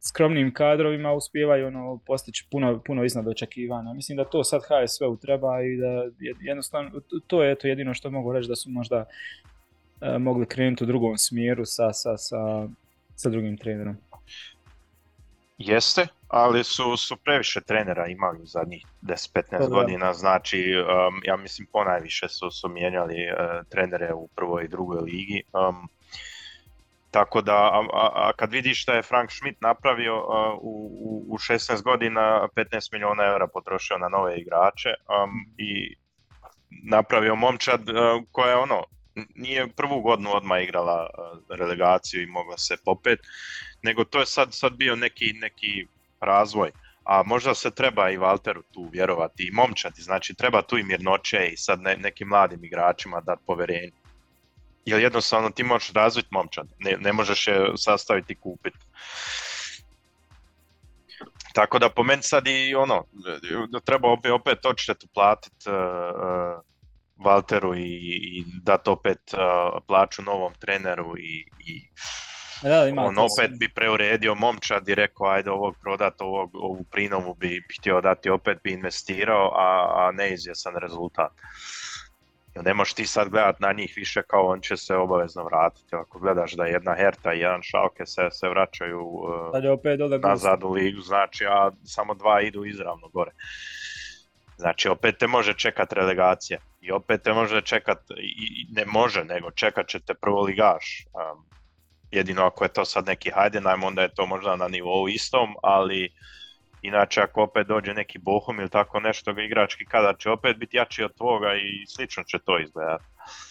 skromnim kadrovima uspijevaju ono, postići puno, puno iznad očekivanja. Mislim da to sad HSV-u treba i da jednostavno, to je eto jedino što mogu reći da su možda e, mogli krenuti u drugom smjeru sa, sa, sa, sa drugim trenerom. Jeste, ali su, su previše trenera imali u zadnjih 10-15 godina, znači um, ja mislim ponajviše su, su mijenjali uh, trenere u prvoj i drugoj ligi. Um, tako da, a, a, kad vidiš šta je Frank Schmidt napravio uh, u, u 16 godina, 15 milijuna eura potrošio na nove igrače um, i napravio momčad uh, koja je ono, nije prvu godinu odmah igrala relegaciju i mogla se popet, nego to je sad, sad bio neki, neki razvoj. A možda se treba i Valteru tu vjerovati i momčati, znači treba tu i mirnoće i sad ne, nekim mladim igračima dati poverenje. Jer jednostavno ti možeš razviti momčad, ne, ne možeš je sastaviti i kupiti. Tako da po meni sad i ono, treba opet, opet odštetu platiti uh, uh, Valteru i, i dati opet uh, plaću novom treneru i, i da, ima on opet bi preuredio momčad i rekao ajde ovog prodat, ovog, ovu prinovu bi htio dati, opet bi investirao, a, a neizvjesan rezultat. Ne možeš ti sad gledat na njih više kao on će se obavezno vratiti. Ako gledaš da jedna Herta i jedan Šalke se, se vraćaju uh, opet nazad u ligu, znači a samo dva idu izravno gore. Znači opet te može čekat relegacija i opet te može čekat, i, ne može, nego čekat će te prvo ligaš. Um, jedino ako je to sad neki Heidenheim, onda je to možda na nivou istom, ali inače ako opet dođe neki Bohum ili tako nešto, igrački kada će opet biti jači od tvoga i slično će to izgledati.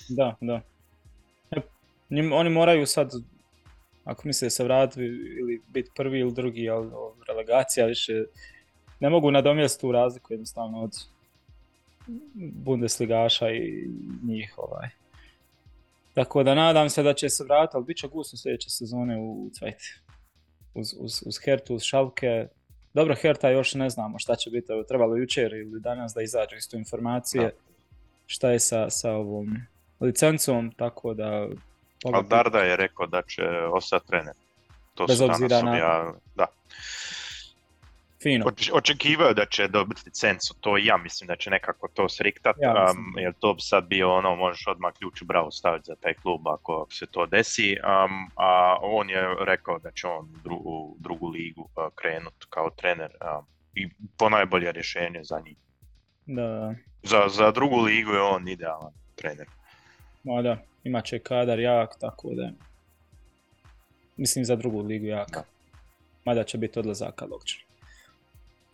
Da, da. E, oni moraju sad, ako misle se vratiti ili biti prvi ili drugi, ali relegacija više ne mogu nadomjestiti tu razliku jednostavno od Bundesligaša i njih ovaj. Tako da nadam se da će se vratiti, ali bit će gusto sljedeće sezone u Cvajt. Uz, uz, uz Hertu, uz Šalke. Dobro, Herta još ne znamo šta će biti, trebalo jučer ili danas da izađu isto informacije da. šta je sa, sa ovom licencom, tako da... Ali Darda je rekao da će ostati trener. To Bez obzira na... Ja, da. Fino. očekivao da će dobiti licencu, to ja mislim da će nekako to sriktat, ja um, jer to bi sad bio ono, možeš odmah ključ u bravu staviti za taj klub ako se to desi, um, a on je rekao da će on u drugu, drugu ligu uh, krenut kao trener um, i ponajbolje rješenje za njih. Da. Za, za drugu ligu je on idealan trener. Ma da, imat će kadar jak, tako da mislim za drugu ligu jak. Da. Mada će biti odlazaka logično.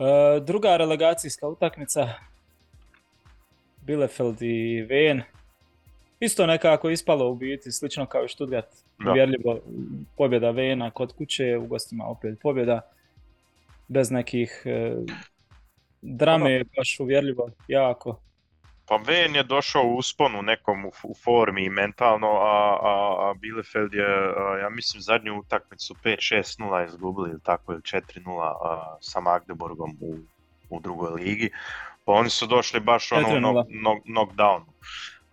E, druga relegacijska utakmica Bielefeld i Ven. Isto nekako ispalo u biti, slično kao i Stuttgart. Uvjerljivo pobjeda Vena kod kuće, u gostima opet pobjeda. Bez nekih e, drame, baš uvjerljivo, jako. Pa Ven je došao u usponu nekom u, u formi mentalno, a, a, a Bielefeld je, a, ja mislim, zadnju utakmicu 5-6-0 izgubili ili tako, ili 4-0 sa Magdeburgom u, u drugoj ligi. Pa oni su došli baš ono knock, knock, knockdown.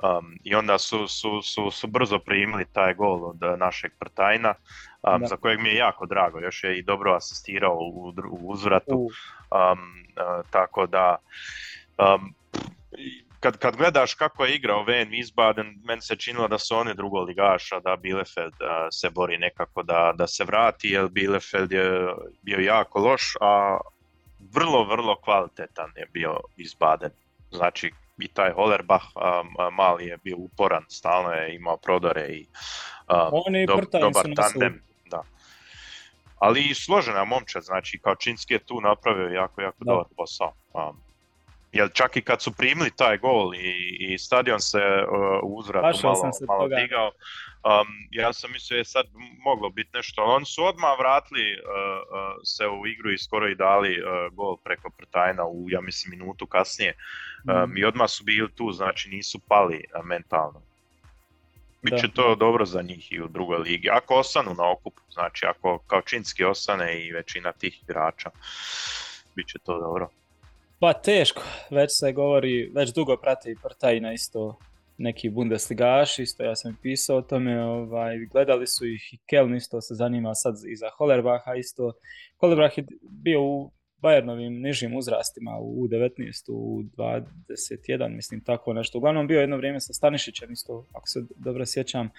Um, I onda su, su, su, su brzo primili taj gol od našeg Prtajna, um, za kojeg mi je jako drago, još je i dobro asistirao u, u uzvratu. Um, uh, tako da um, kad, kad gledaš kako je igrao Van Wiesbaden, meni se činilo da su oni drugo ligaša, da Bielefeld a, se bori nekako da, da se vrati, jer Bielefeld je bio jako loš, a vrlo, vrlo kvalitetan je bio Wiesbaden. Znači, i taj Hollerbach a, a, mali je bio uporan, stalno je imao prodore i a, do, dobar tandem. Da. Ali i složena momčad, znači Kaučinski je tu napravio jako, jako dobar posao. Um, jer čak i kad su primili taj gol i, i stadion se uh, uzvratu malo, malo digao, um, ja sam mislio je sad moglo biti nešto, oni su odmah vratili uh, uh, se u igru i skoro i dali uh, gol preko Prtajna u, ja mislim, minutu kasnije. Um, mm. I odmah su bili tu, znači nisu pali uh, mentalno. Biće to dobro za njih i u drugoj ligi. Ako ostanu na okupu, znači ako kao Činski ostane i većina tih igrača, bit će to dobro. Pa teško, već se govori, već dugo prate i Prtaj na isto neki Bundesligaš, isto ja sam pisao o tome, ovaj, gledali su ih i Keln isto se zanima sad i za Hollerbacha isto. Hollerbach je bio u Bayernovim nižim uzrastima u 19 u 21, mislim tako nešto. Uglavnom bio jedno vrijeme sa Stanišićem isto, ako se dobro sjećam.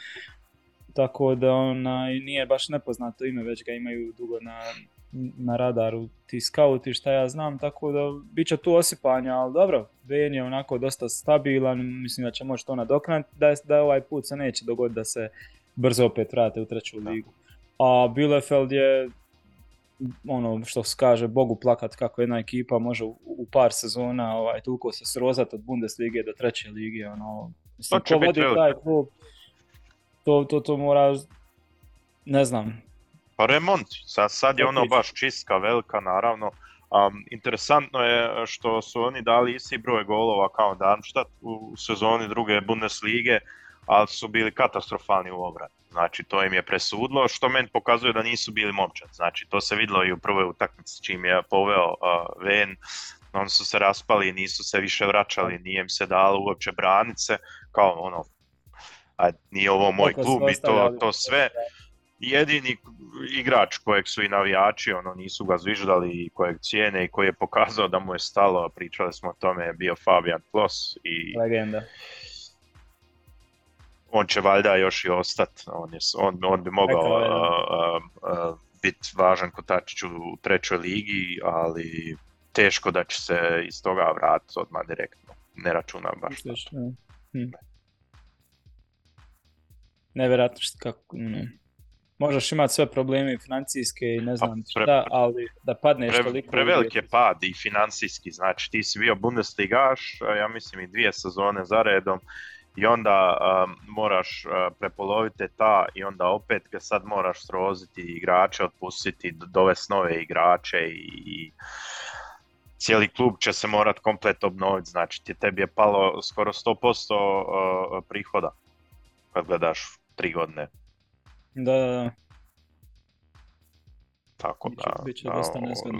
tako da ona nije baš nepoznato ime, već ga imaju dugo na, na radaru ti scouti šta ja znam, tako da bit će tu osipanja, ali dobro, Ben je onako dosta stabilan, mislim da će moći to nadoknati, da, da ovaj put se neće dogoditi da se brzo opet vrate u treću ligu. A Bielefeld je ono što se kaže Bogu plakat kako jedna ekipa može u, par sezona ovaj, toliko se srozati od Bundeslige do treće lige. Ono, mislim, ko vodi taj klub, to, to, to mora, ne znam. Pa remont, sad, sad je ono baš čistka, velika naravno. Um, interesantno je što su oni dali isti broj golova kao Darmstadt u sezoni druge Bundeslige, ali su bili katastrofalni u obrani. Znači to im je presudlo, što meni pokazuje da nisu bili momčad. Znači to se vidjelo i u prvoj utakmici čim je poveo uh, Ven, oni su se raspali, nisu se više vraćali, nije im se dalo uopće branice, kao ono, a nije ovo moj klub i to, to sve. Jedini igrač kojeg su i navijači, ono, nisu ga zviždali i kojeg cijene i koji je pokazao da mu je stalo, pričali smo o tome, je bio Fabian Klos i... Legenda on će valjda još i ostati, on, je, on, on bi mogao biti važan kotačić u trećoj ligi, ali teško da će se iz toga vratiti odmah direktno. Ne računam baš. Hm. Nevjerojatno što kako... Ne. Možeš imati sve probleme financijske i ne znam pre, šta, ali da padneš pre, toliko... Prevelik je pad i financijski, znači ti si bio Bundesligaš, ja mislim i dvije sezone za redom i onda um, moraš uh, prepoloviti ta i onda opet ga sad moraš sroziti igrače, otpustiti, dovesti nove igrače i, cijeli klub će se morat komplet obnoviti, znači ti tebi je palo skoro 100% uh, prihoda kad gledaš tri godine. Da, da, da. Tako da,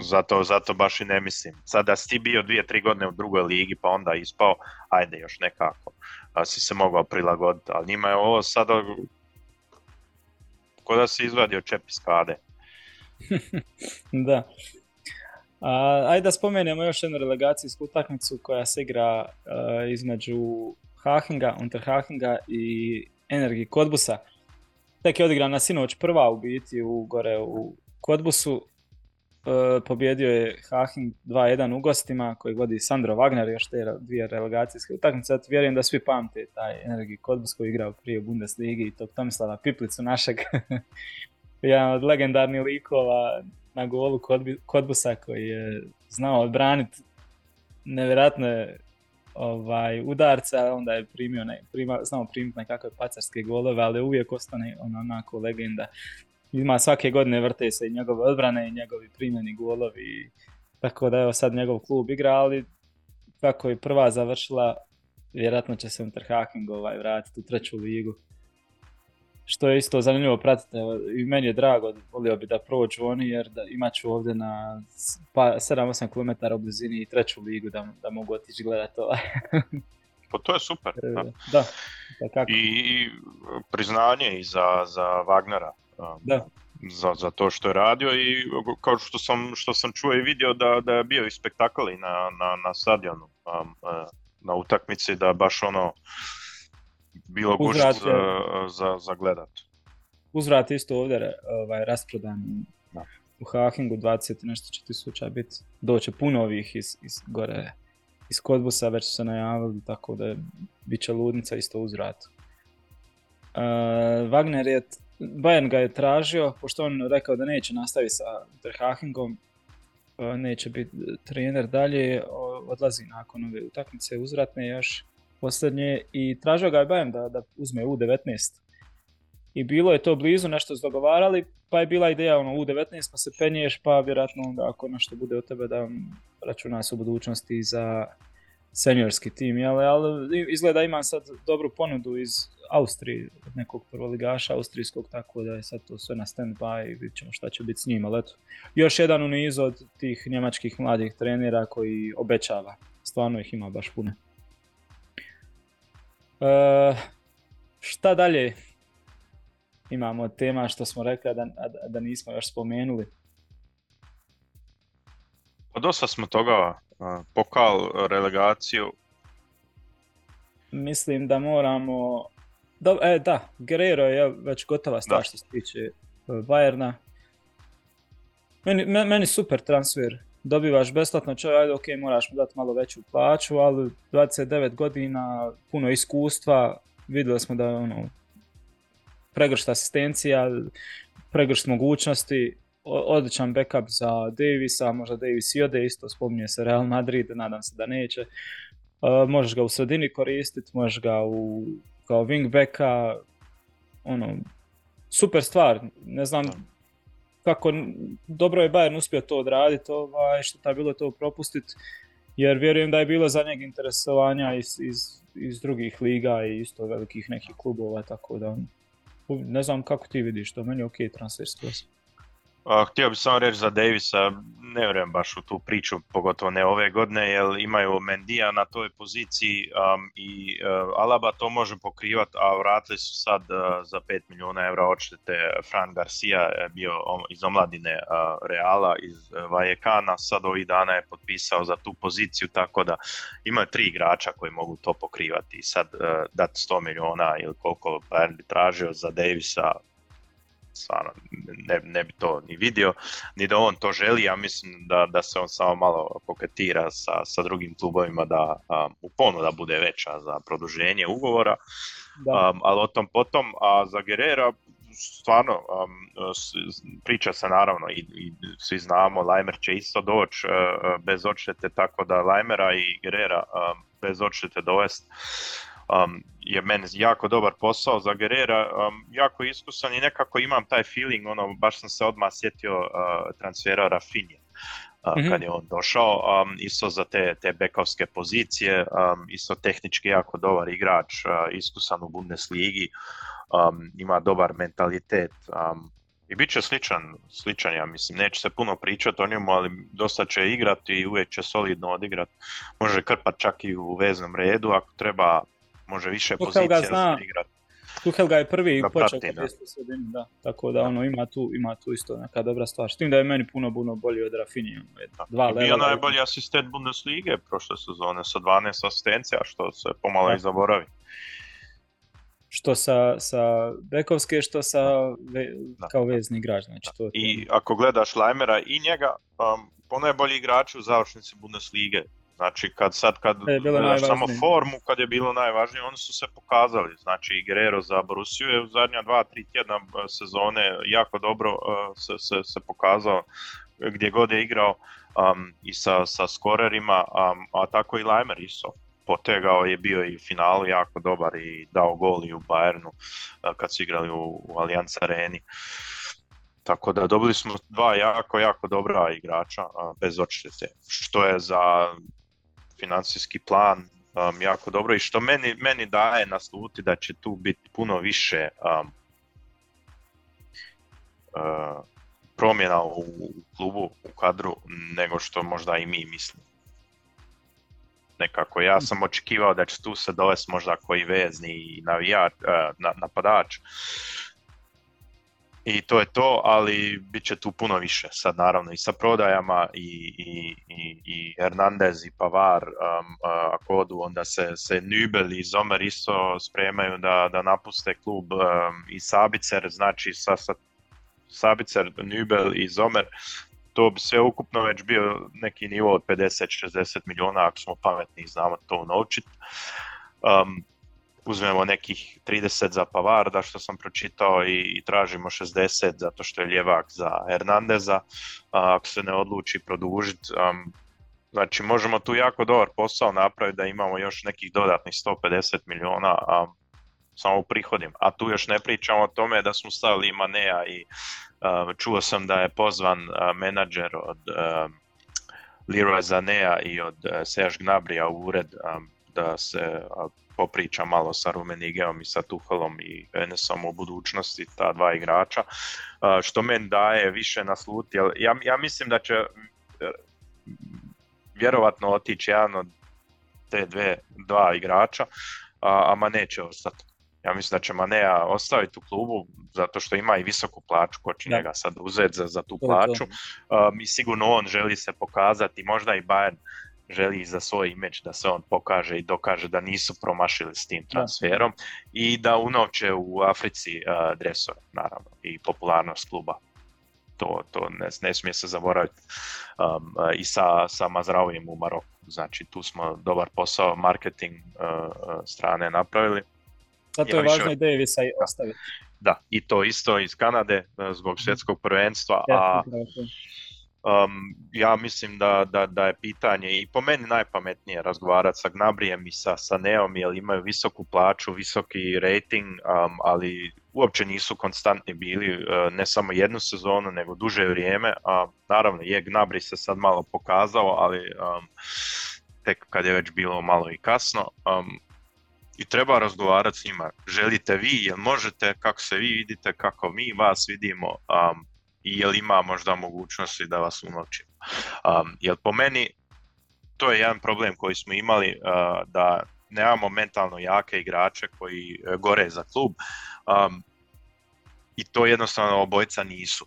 zato, zato baš i ne mislim. Sad da si ti bio dvije, tri godine u drugoj ligi pa onda ispao, ajde još nekako, a si se mogao prilagoditi, ali njima je ovo sada ko da si izvadio čep iz kade. da. A, ajde da spomenemo još jednu relegacijsku utakmicu koja se igra uh, između Hahinga, Unterhahinga i Energi Kodbusa. Tek je odigrana sinoć prva u biti u gore u Kodbusu e, pobjedio je Haching 2-1 u gostima koji vodi Sandro Wagner još te dvije relegacijske utakmice. Vjerujem da svi pamte taj Energi Kodbus koji igrao prije u Bundesligi i tog Tomislava Piplicu našeg. Jedan od legendarnih likova na golu Kodbusa koji je znao odbraniti nevjerojatne ovaj, udarca, onda je primio, ne, prima, znamo primiti nekakve pacarske golove, ali uvijek ostane ona onako legenda ima svake godine vrte se i njegove odbrane i njegovi primjeni golovi. Tako da evo sad njegov klub igra, ali kako je prva završila, vjerojatno će se Unterhaching ovaj vratiti u treću ligu. Što je isto zanimljivo pratiti, i meni je drago, volio bi da prođu oni jer da imat ću ovdje na pa, 7-8 km u blizini i treću ligu da, da mogu otići gledati ovaj. Pa to je super. Da, da. I, priznanje i za, za Wagnera da. Za, za to što je radio i kao što sam, što sam čuo i vidio da, da je bio i spektakl i na, na, na stadionu na utakmici da baš ono bilo gušt za, za, za gledat. Uzvrat isto ovdje ovaj, rasprodan da. u Hakingu 20 nešto će tisuća biti. Doće puno ovih iz, iz gore iz Kodbusa već su se najavili tako da bit će ludnica isto uzvrat. Uh, Wagner je Bayern ga je tražio, pošto on rekao da neće nastaviti sa Terhachingom, e, neće biti trener dalje, odlazi nakon ove utakmice uzratne još posljednje i tražio ga je Bayern da, da uzme U19. I bilo je to blizu, nešto dogovarali, pa je bila ideja ono U19 pa se penješ, pa vjerojatno onda ako nešto bude od tebe da računa se u budućnosti za seniorski tim, jel? ali izgleda imam sad dobru ponudu iz Austrije, od nekog prvoligaša austrijskog, tako da je sad to sve na stand-by i vidit ćemo šta će biti s njima. eto, još jedan u nizu od tih njemačkih mladih trenera koji obećava. Stvarno ih ima baš puno. E, šta dalje imamo tema što smo rekli da, da nismo još spomenuli? Pa dosta smo toga, pokal, relegaciju. Mislim da moramo Do, e, da, Guerrero je već gotova stvar što se tiče e, Bayerna. Meni, meni super transfer. Dobivaš besplatno čovjek, ajde ok, moraš mu dati malo veću plaću, ali 29 godina, puno iskustva, vidjeli smo da je ono, pregršt asistencija, pregršt mogućnosti, odličan backup za Davisa, možda Davis i ode isto, spominje se Real Madrid, nadam se da neće. Uh, možeš ga u sredini koristiti, možeš ga u, kao wingbacka, ono, super stvar, ne znam kako dobro je Bayern uspio to odraditi, ovaj, što ta bilo to propustiti, jer vjerujem da je bilo za njeg interesovanja iz, iz, iz drugih liga i isto velikih nekih klubova, tako da ne znam kako ti vidiš to, meni je ok transfer Htio bih samo reći za Davisa, ne vjerujem baš u tu priču, pogotovo ne ove godine, jer imaju Mendija na toj poziciji um, i uh, Alaba to može pokrivati, a vratili su sad uh, za 5 milijuna eura odštete Fran Garcia, je bio iz omladine uh, Reala, iz Vajekana, sad ovih dana je potpisao za tu poziciju, tako da imaju tri igrača koji mogu to pokrivati. Sad dati 100 milijuna ili koliko Bayern bi tražio za Davisa, stvarno ne, ne bi to ni vidio, ni da on to želi, ja mislim da, da se on samo malo koketira sa, sa drugim klubovima da um, ponuda bude veća za produženje ugovora, um, ali o tom potom, a za Gerera stvarno um, priča se naravno i, i svi znamo, Lajmer će isto doći uh, bez odštete, tako da Lajmera i Gerera um, bez odštete dovesti um, je meni jako dobar posao za Gerera, um, jako iskusan i nekako imam taj feeling, ono, baš sam se odmah sjetio uh, transfera Rafinje. Uh, mhm. kad je on došao, um, isto za te, te bekovske pozicije, um, isto tehnički jako dobar igrač, uh, iskusan u Bundesligi, um, ima dobar mentalitet, um, i bit će sličan, sličan ja mislim, neće se puno pričati o njemu, ali dosta će igrati i uvijek će solidno odigrati. Može krpat čak i u veznom redu ako treba može više Tuhel pozicija zna, igrati. Tuhel ga je prvi počeo da. da. Tako da ono ima tu, ima tu isto neka dobra stvar. S tim da je meni puno puno bolji od Rafinija. Dva bio najbolji asistent Bundeslige prošle sezone sa 12 asistencija, što se pomalo i zaboravi. Što sa, sa bekovske, što sa ve, kao vezni igrač. Znači, to, I ako gledaš Lajmera i njega, um, ponajbolji igrači u završnici Bundeslige Znači kad sad kad je samo formu kad je bilo najvažnije oni su se pokazali. Znači i Guerrero za Borusiju je u zadnja dva, tri tjedna e, sezone jako dobro uh, se, se, se, pokazao gdje god je igrao um, i sa, sa skorerima, um, a tako i Leimer isto. Potegao je bio i u finalu jako dobar i dao gol i u Bayernu uh, kad su igrali u, u Allianz Areni. Tako da dobili smo dva jako, jako dobra igrača bez odštete, što je za financijski plan um, jako dobro i što meni, meni daje nasluti da će tu biti puno više um, uh, promjena u, klubu, u kadru, nego što možda i mi mislimo. Nekako ja sam očekivao da će tu se dovesti možda koji vezni navijač, uh, napadač, i to je to, ali bit će tu puno više sad naravno i sa prodajama i, i, i, i Hernandez i Pavar um, Akodu, onda se, se Nübel i Zomer isto spremaju da, da napuste klub um, i Sabicer, znači sa, sa Sabicer, Nübel i Zomer, to bi sve ukupno već bio neki nivo od 50-60 milijuna ako smo pametni znamo to unovčiti. Um, uzmemo nekih 30 za Pavarda što sam pročitao i, i tražimo 60 zato što je ljevak za Hernandeza, ako se ne odluči produžiti. Um, znači možemo tu jako dobar posao napraviti da imamo još nekih dodatnih 150 miliona um, samo u prihodima. A tu još ne pričamo o tome da smo stavili Manea i čuo sam da je pozvan menadžer od Leroy Zanea i od uh, Serge Gnabrija u ured da se popriča malo sa Rumenigeom i sa Tuhelom i Enesom u budućnosti, ta dva igrača, što meni daje više nasluti. Ja, ja mislim da će e, vjerovatno otići jedan od te dve, dva igrača, a, a neće ostati. Ja mislim da će Manea ostaviti u klubu zato što ima i visoku plaću, ko će njega sad uzeti za, za tu plaću. Um, I sigurno on želi se pokazati, možda i Bayern želi za svoj imidž da se on pokaže i dokaže da nisu promašili s tim transferom i da unovče u Africi uh, dresor, naravno, i popularnost kluba. To, to ne, ne smije se zaboraviti um, i sa, sa Mazraovijem u Maroku. Znači tu smo dobar posao marketing uh, strane napravili. Zato je važno i Davisa i ostaviti. Da, i to isto iz Kanade zbog svjetskog prvenstva, a Um, ja mislim da, da, da je pitanje i po meni najpametnije razgovarati sa Gnabrijem i sa, sa Neom jer imaju visoku plaću, visoki rating, um, ali uopće nisu konstantni bili uh, ne samo jednu sezonu nego duže vrijeme. A, naravno je Gnabri se sad malo pokazao, ali um, tek kad je već bilo malo i kasno. I treba razgovarati s njima. Želite vi, jel možete, kako se vi vidite, kako mi vas vidimo, um, i jel ima možda mogućnosti da vas unovčimo. Um, jer po meni to je jedan problem koji smo imali uh, da nemamo mentalno jake igrače koji uh, gore za klub um, i to jednostavno obojca nisu.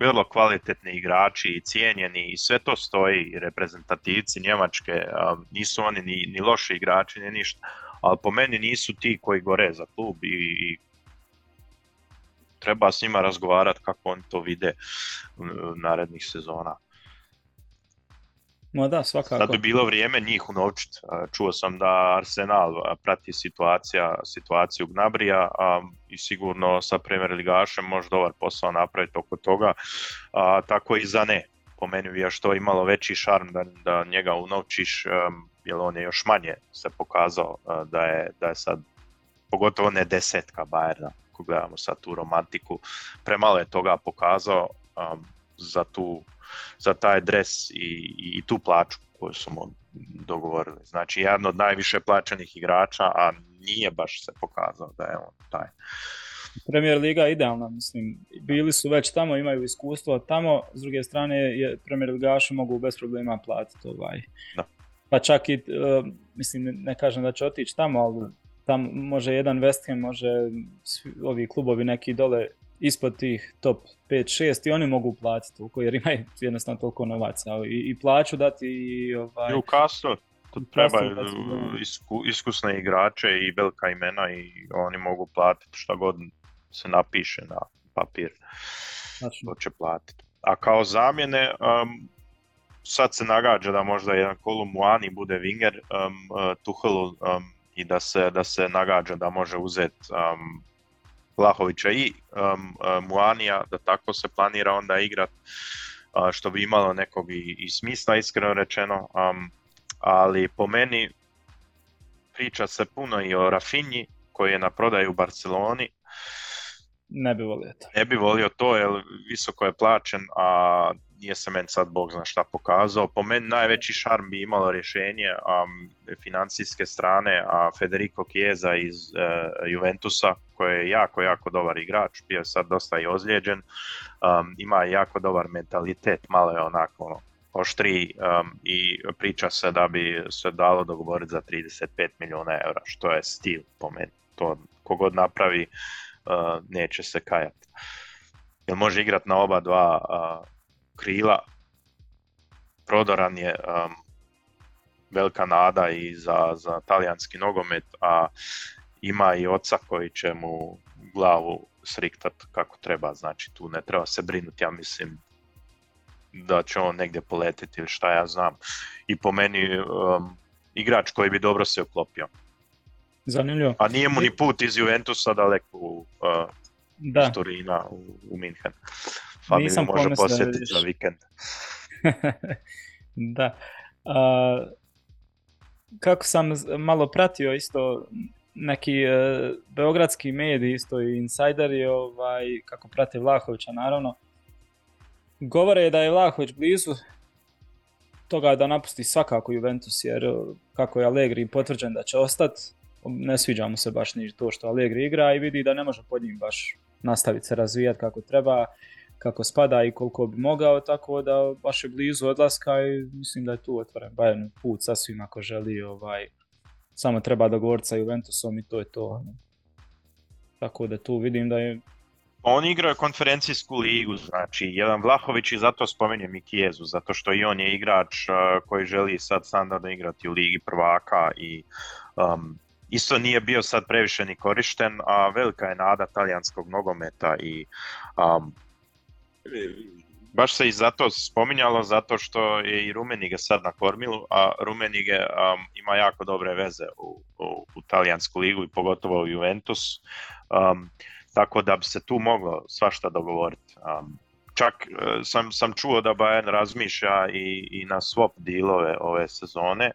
Vrlo kvalitetni igrači i cijenjeni i sve to stoji, reprezentativci Njemačke, um, nisu oni ni, ni loši igrači, ni ništa, ali po meni nisu ti koji gore za klub i, i treba s njima razgovarati kako oni to vide narednih sezona. No da, svakako. Sad bi bilo vrijeme njih unovčit. Čuo sam da Arsenal prati situacija, situaciju Gnabrija a, i sigurno sa Premier Ligašem može dobar posao napraviti oko toga. A, tako i za ne. Po meni bi još to imalo veći šarm da, da njega unovčiš, jer on je još manje se pokazao da je, da je sad pogotovo ne desetka Bayerna ako gledamo sad tu romantiku, premalo je toga pokazao um, za, tu, za taj dres i, i tu plaću koju smo dogovorili. Znači, jedan od najviše plaćenih igrača, a nije baš se pokazao da je on taj. Premier Liga je idealna, mislim, bili su već tamo, imaju iskustvo tamo, s druge strane je Premier Ligaši mogu bez problema platiti ovaj. Da. Pa čak i, uh, mislim, ne kažem da će otići tamo, ali tam može jedan West Ham, može ovi klubovi neki dole ispod tih top 5-6 i oni mogu platiti toliko jer imaju jednostavno toliko novaca i, i plaću dati i ovaj... Newcastle, to treba isku, iskusne igrače i velika imena i oni mogu platiti šta god se napiše na papir. Znači. To će platiti. A kao zamjene, um, sad se nagađa da možda jedan Kolumuani bude winger um, uh, Tuhelu um, i da se, da se nagađa da može uzeti um, Vlahovića i um, uh, Muanija, da tako se planira onda igrat, uh, što bi imalo nekog i, i smisla iskreno rečeno, um, ali po meni priča se puno i o Rafinji koji je na prodaju u Barceloni. Ne bi volio to. Ne bi volio to jer visoko je plaćen, a nije se meni sad bog zna šta pokazao. Po meni najveći šarm bi imalo rješenje um, financijske strane, a Federico Chiesa iz uh, Juventusa, koji je jako, jako dobar igrač, bio je sad dosta i ozlijeđen, um, ima jako dobar mentalitet, malo je onako ono, oštri um, i priča se da bi se dalo dogovoriti za 35 milijuna eura, što je stil po meni. To kogod napravi uh, neće se kajati. Jer može igrati na oba dva krila prodoran je um, velika nada i za, za talijanski nogomet, a ima i oca koji će mu glavu sriktat kako treba, znači tu ne treba se brinuti, ja mislim da će on negdje poletiti ili šta ja znam. I po meni um, igrač koji bi dobro se uklopio. Zanimljivo. A nije mu ni put iz Juventusa daleko u, uh, da. Turina u, u Minhen. Nisam može posjetiti za vikend. da. A, kako sam malo pratio isto neki uh, beogradski mediji isto i insajderi ovaj, kako prate Vlahovića naravno govore da je Vlahović blizu toga da napusti svakako Juventus jer kako je Allegri potvrđen da će ostati ne sviđa mu se baš ni to što Allegri igra i vidi da ne može pod njim baš nastaviti se razvijati kako treba kako spada i koliko bi mogao, tako da baš je blizu odlaska i mislim da je tu otvoren Bayern put sasvim ako želi ovaj, samo treba dogovoriti sa Juventusom i to je to. Ono. Tako da tu vidim da je oni igraju konferencijsku ligu, znači jedan Vlahović i zato spominje Mikijezu, zato što i on je igrač koji želi sad standardno igrati u ligi prvaka i um, isto nije bio sad previše ni korišten, a velika je nada talijanskog nogometa i um, baš se i zato spominjalo zato što je i Rumenige sad na kormilu, a Rumenige um, ima jako dobre veze u, u, u talijansku ligu i pogotovo u Juventus. Um, tako da bi se tu moglo svašta dogovoriti. Um, čak uh, sam, sam čuo da Bayern razmišlja i, i na swap dilove ove sezone,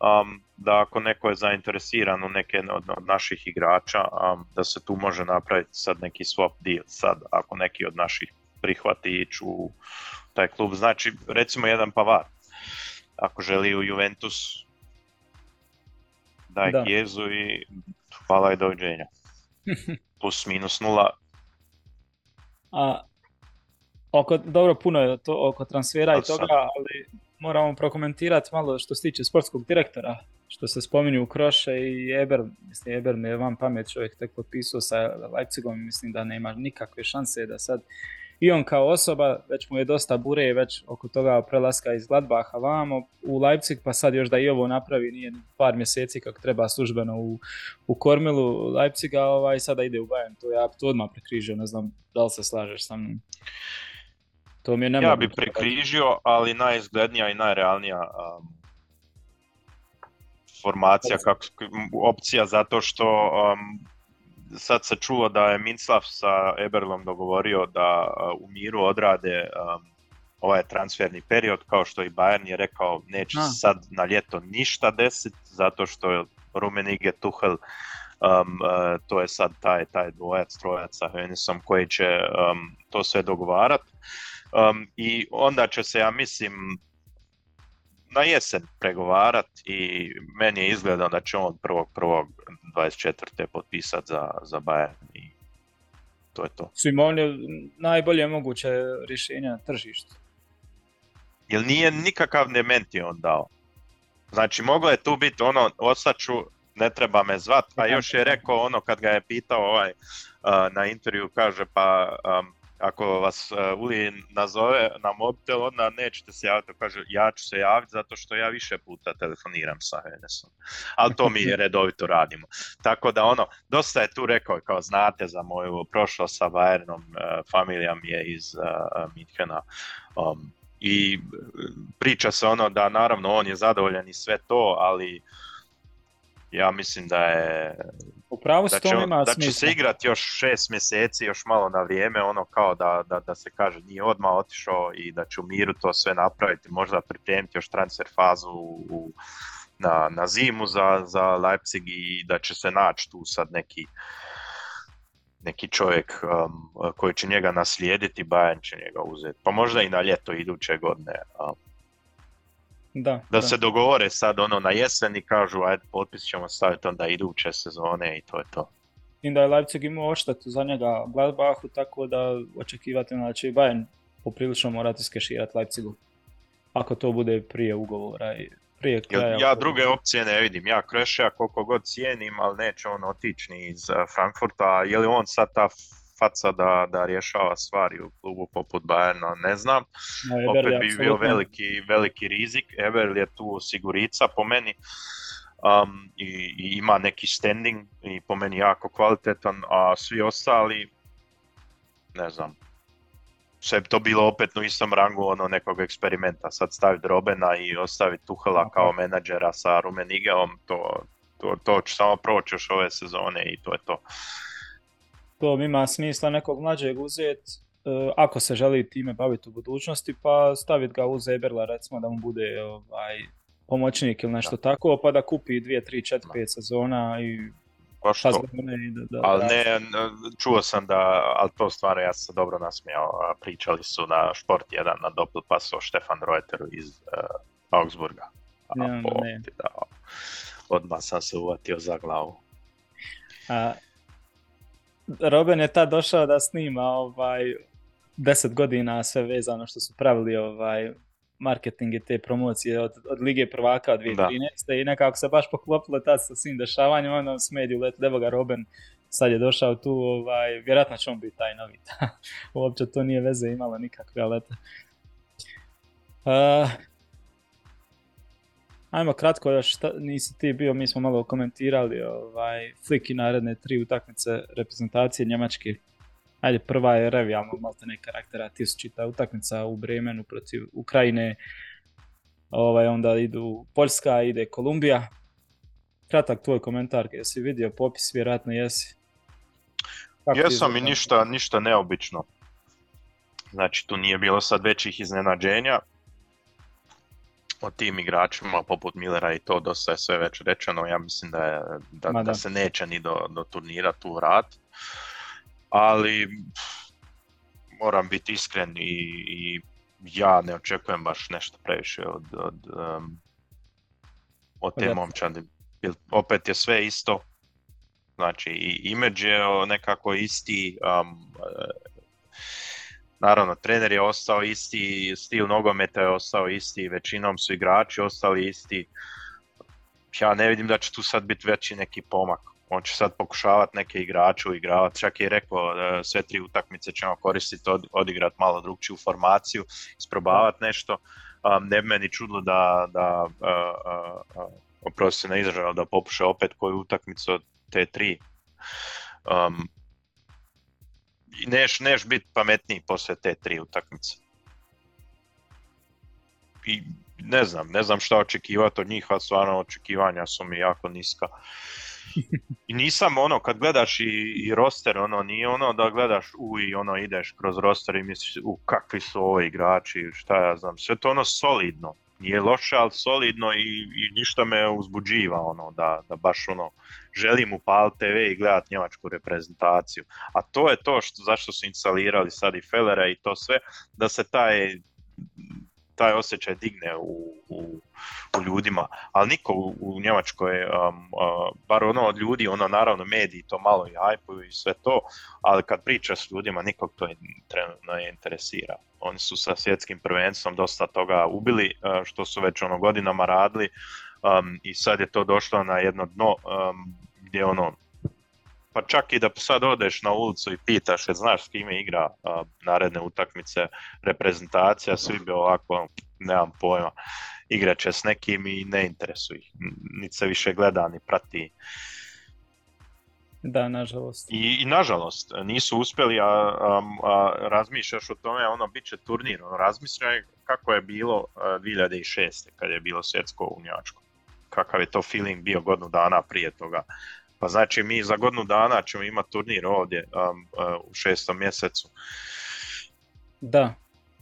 um, da ako neko je zainteresiran u neke od, od naših igrača, um, da se tu može napraviti sad neki swap deal, sad ako neki od naših prihvati ići u taj klub. Znači, recimo jedan Pavar, ako želi u Juventus, daj da. Kjezu i hvala i doviđenja. Plus minus nula. A, oko, dobro, puno je to oko transfera i toga, ali moramo prokomentirati malo što se tiče sportskog direktora, što se spominju Kroše i Eber, mislim Eber mi je van pamet čovjek tek potpisao sa Leipzigom, mislim da nema nikakve šanse da sad i on kao osoba, već mu je dosta bure već oko toga prelaska iz Gladbaha vamo u Leipzig, pa sad još da i ovo napravi, nije par mjeseci kako treba službeno u, u kormilu Leipziga, ovaj, sada ide u Bayern, to ja to odmah prekrižio, ne znam da li se slažeš sa mnom. To mi je ja bi prekrižio, ali najizglednija i najrealnija um, formacija, kako, opcija zato što um, sad se čuo da je Minslav sa Eberlom dogovorio da u miru odrade um, ovaj transferni period, kao što i Bayern je rekao, neće A. sad na ljeto ništa desiti, zato što je Rumenige Tuchel, um, uh, to je sad taj, taj dvojac, trojac sa Hönisom koji će um, to sve dogovarati. Um, I onda će se, ja mislim, na jesen pregovarat i meni je izgledao da će on prvog prvog 24. potpisati za, za Bayern i to je to. Simon je najbolje moguće rješenje na tržištu. Jer nije nikakav dementi on dao. Znači moglo je tu biti ono, ostaću, ne treba me zvat, a još je rekao ono kad ga je pitao ovaj uh, na intervju, kaže pa um, ako vas uh, Uli nazove na mobitel, onda nećete se javiti, kaže ja ću se javiti zato što ja više puta telefoniram sa Henesom. Ali to mi redovito radimo. Tako da ono, dosta je tu rekao, kao znate za moju prošlost sa Bayernom, uh, familija mi je iz uh, Minhena. Um, I priča se ono da naravno on je zadovoljan i sve to, ali ja mislim da je Upravo da, će, ima da će se igrati još šest mjeseci, još malo na vrijeme, ono kao da, da, da se kaže nije odmah otišao i da će u miru to sve napraviti, možda pripremiti još transfer fazu u, na, na zimu za, za Leipzig i da će se naći tu sad neki neki čovjek um, koji će njega naslijediti, Bayern će njega uzeti. Pa možda i na ljeto iduće godine. Um, da, da, da, se dogovore sad ono na jesen i kažu ajde potpis ćemo staviti onda iduće sezone i to je to. I da je Leipzig imao oštetu za njega Gladbachu, tako da očekivati da će i Bayern poprilično morati skeširati Leipzigu. Ako to bude prije ugovora i prije kraja. Ja, ja druge opcije ne vidim. Ja Kreša koliko god cijenim, ali neće on otići ni iz Frankfurta. Je li on sad ta faca da, da rješava stvari u klubu poput Bayerna, ne znam. No, Opet bi bio veliki, veliki rizik. Eber je tu sigurica po meni. Um, i, i, ima neki standing i po meni jako kvalitetan, a svi ostali ne znam sve bi to bilo opet u istom rangu ono nekog eksperimenta, sad staviti Robena i ostaviti Tuhela kao menadžera sa Rumenigeom, to, to, to će samo proći još ove sezone i to je to to ima smisla nekog mlađeg uzeti uh, ako se želi time baviti u budućnosti, pa staviti ga uz Eberla recimo da mu bude ovaj, pomoćnik ili nešto da. tako, pa da kupi 2, 3, 4, 5 sezona i pa što? Da, da, ali ne, čuo sam da, ali to stvarno ja sam dobro nasmijao, pričali su na Šport 1 na Doppelpass o Stefan Reuteru iz uh, Augsburga. A, ne, po, ne. Da, odmah sam se uvatio za glavu. A, Robin je tad došao da snima ovaj, deset godina sve vezano što su pravili ovaj, marketing i te promocije od, od Lige prvaka od 2013. Da. i nekako se baš poklopilo tad sa svim dešavanjem, onda s mediju let, evo ga Robin sad je došao tu, ovaj, vjerojatno će on biti taj novi. Uopće to nije veze imalo nikakve, ali uh, Ajmo kratko još, šta, nisi ti bio, mi smo malo komentirali ovaj, Fliki naredne tri utakmice reprezentacije Njemačke. Ajde, prva je revijalno malte ne karaktera, tisućita utakmica u Bremenu protiv Ukrajine. Ovaj, onda idu Poljska, ide Kolumbija. Kratak tvoj komentar, jesi vidio popis, vjerojatno jesi. Kako Jesam i ništa, ništa neobično. Znači tu nije bilo sad većih iznenađenja o tim igračima poput Millera i to dosta je sve već rečeno. Ja mislim da, je, da, da. se neće ni do, do turnira tu vrat. Ali moram biti iskren i, i ja ne očekujem baš nešto previše od, od, um, od te momčadi. Opet je sve isto. Znači i image je nekako isti, um, Naravno, trener je ostao isti, stil nogometa je ostao isti, većinom su igrači ostali isti. Ja ne vidim da će tu sad biti veći neki pomak. On će sad pokušavati neke igrače uigravati. Čak je rekao da sve tri utakmice ćemo koristiti, od, odigrati malo drugčiju formaciju, isprobavati nešto. Ne bi meni čudilo da, da uh, uh, se ne izražava, da popuša opet koju utakmicu od te tri. Um, neš, neš biti pametniji poslije te tri utakmice. I ne znam, ne znam šta očekivati od njih, a stvarno očekivanja su mi jako niska. I nisam ono, kad gledaš i, i roster, ono, nije ono da gledaš u i ono ideš kroz roster i misliš u kakvi su ovi igrači, šta ja znam, sve to ono solidno nije loše, ali solidno i, i ništa me uzbuđiva, ono, da, da baš ono, želim upaliti TV i gledat njemačku reprezentaciju. A to je to što, zašto su instalirali sad i Fellera i to sve, da se taj taj osjećaj digne u, u, u ljudima, ali niko u, u Njemačkoj, um, uh, bar ono od ljudi, ono naravno mediji to malo i hajpuju i sve to, ali kad priča s ljudima nikog to trenutno ne interesira. Oni su sa svjetskim prvenstvom dosta toga ubili, uh, što su već ono godinama radili um, i sad je to došlo na jedno dno um, gdje ono pa čak i da sad odeš na ulicu i pitaš, jer znaš s kime igra a, naredne utakmice, reprezentacija, svi bi ovako, nemam pojma, igraće s nekim i ne interesuje ih, niti se više gleda, ni prati. Da, nažalost. I, i nažalost, nisu uspjeli, a, a, a, razmišljaš o tome, ono, bit će turnir, ono, razmišljaj kako je bilo 2006. kad je bilo svjetsko u. Kakav je to feeling bio godinu dana prije toga pa znači mi za godinu dana ćemo imati turnir ovdje um, uh, u šestom mjesecu. Da.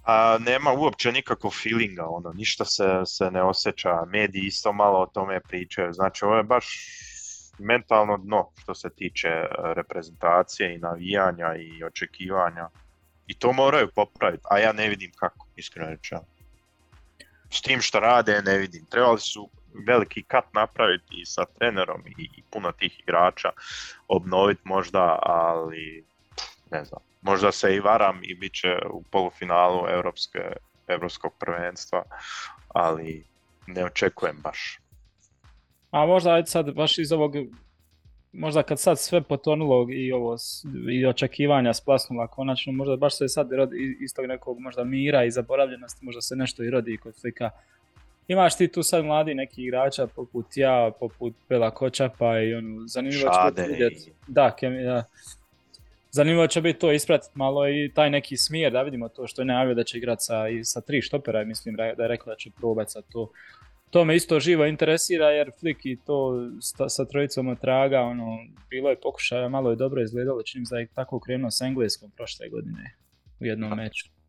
A nema uopće nikakvog feelinga, ono, ništa se, se ne osjeća, mediji isto malo o tome pričaju, znači ovo je baš mentalno dno što se tiče uh, reprezentacije i navijanja i očekivanja. I to moraju popraviti, a ja ne vidim kako, iskreno rečeno. S tim što rade ne vidim. Trebali su veliki kat napraviti sa trenerom i puno tih igrača obnoviti možda, ali ne znam, možda se i varam i bit će u polufinalu Europske, Europskog prvenstva, ali ne očekujem baš. A možda ajde sad baš iz ovog možda kad sad sve potonulo i ovo i očekivanja splasnula konačno, možda baš se sad rodi iz tog nekog možda mira i zaboravljenosti, možda se nešto i rodi kod slika imaš ti tu sad mladi neki igrača poput ja, poput Pela Kočapa i ono, zanimljivo će biti Da, da. Zanimljivo će biti to ispratiti malo i taj neki smjer, da vidimo to što je najavio da će igrati sa, i sa tri štopera, mislim da je rekao da će probati sa to. To me isto živo interesira jer Flick i to sa, sa trojicom od traga, ono, bilo je pokušaja, malo je dobro izgledalo, čini da je tako krenuo s engleskom prošle godine u jednom meču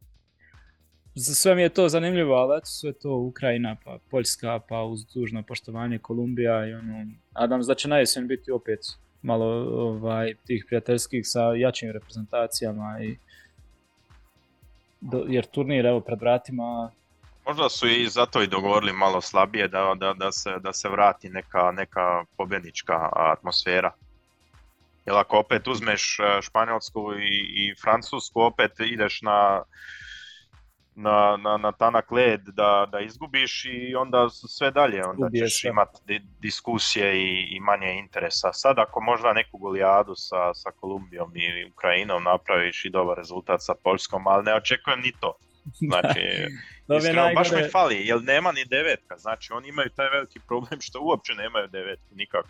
sve mi je to zanimljivo, ali eto sve to Ukrajina, pa Poljska, pa uz dužno poštovanje Kolumbija i ono, nadam se da najesen biti opet malo ovaj, tih prijateljskih sa jačim reprezentacijama i do, jer turnir evo pred vratima Možda su i zato i dogovorili malo slabije da, da, da, se, da se vrati neka, neka pobjednička atmosfera. Jer ako opet uzmeš e, Španjolsku i, i Francusku, opet ideš na na, na, na tanak led da, da izgubiš i onda sve dalje, onda Ubije ćeš imati diskusije i, i manje interesa. Sad ako možda neku golijadu sa, sa Kolumbijom i Ukrajinom napraviš i dobar rezultat sa Poljskom, ali ne očekujem ni to. Znači, iskreno, baš mi najgore. fali, jer nema ni devetka, znači oni imaju taj veliki problem što uopće nemaju devetku, nikako.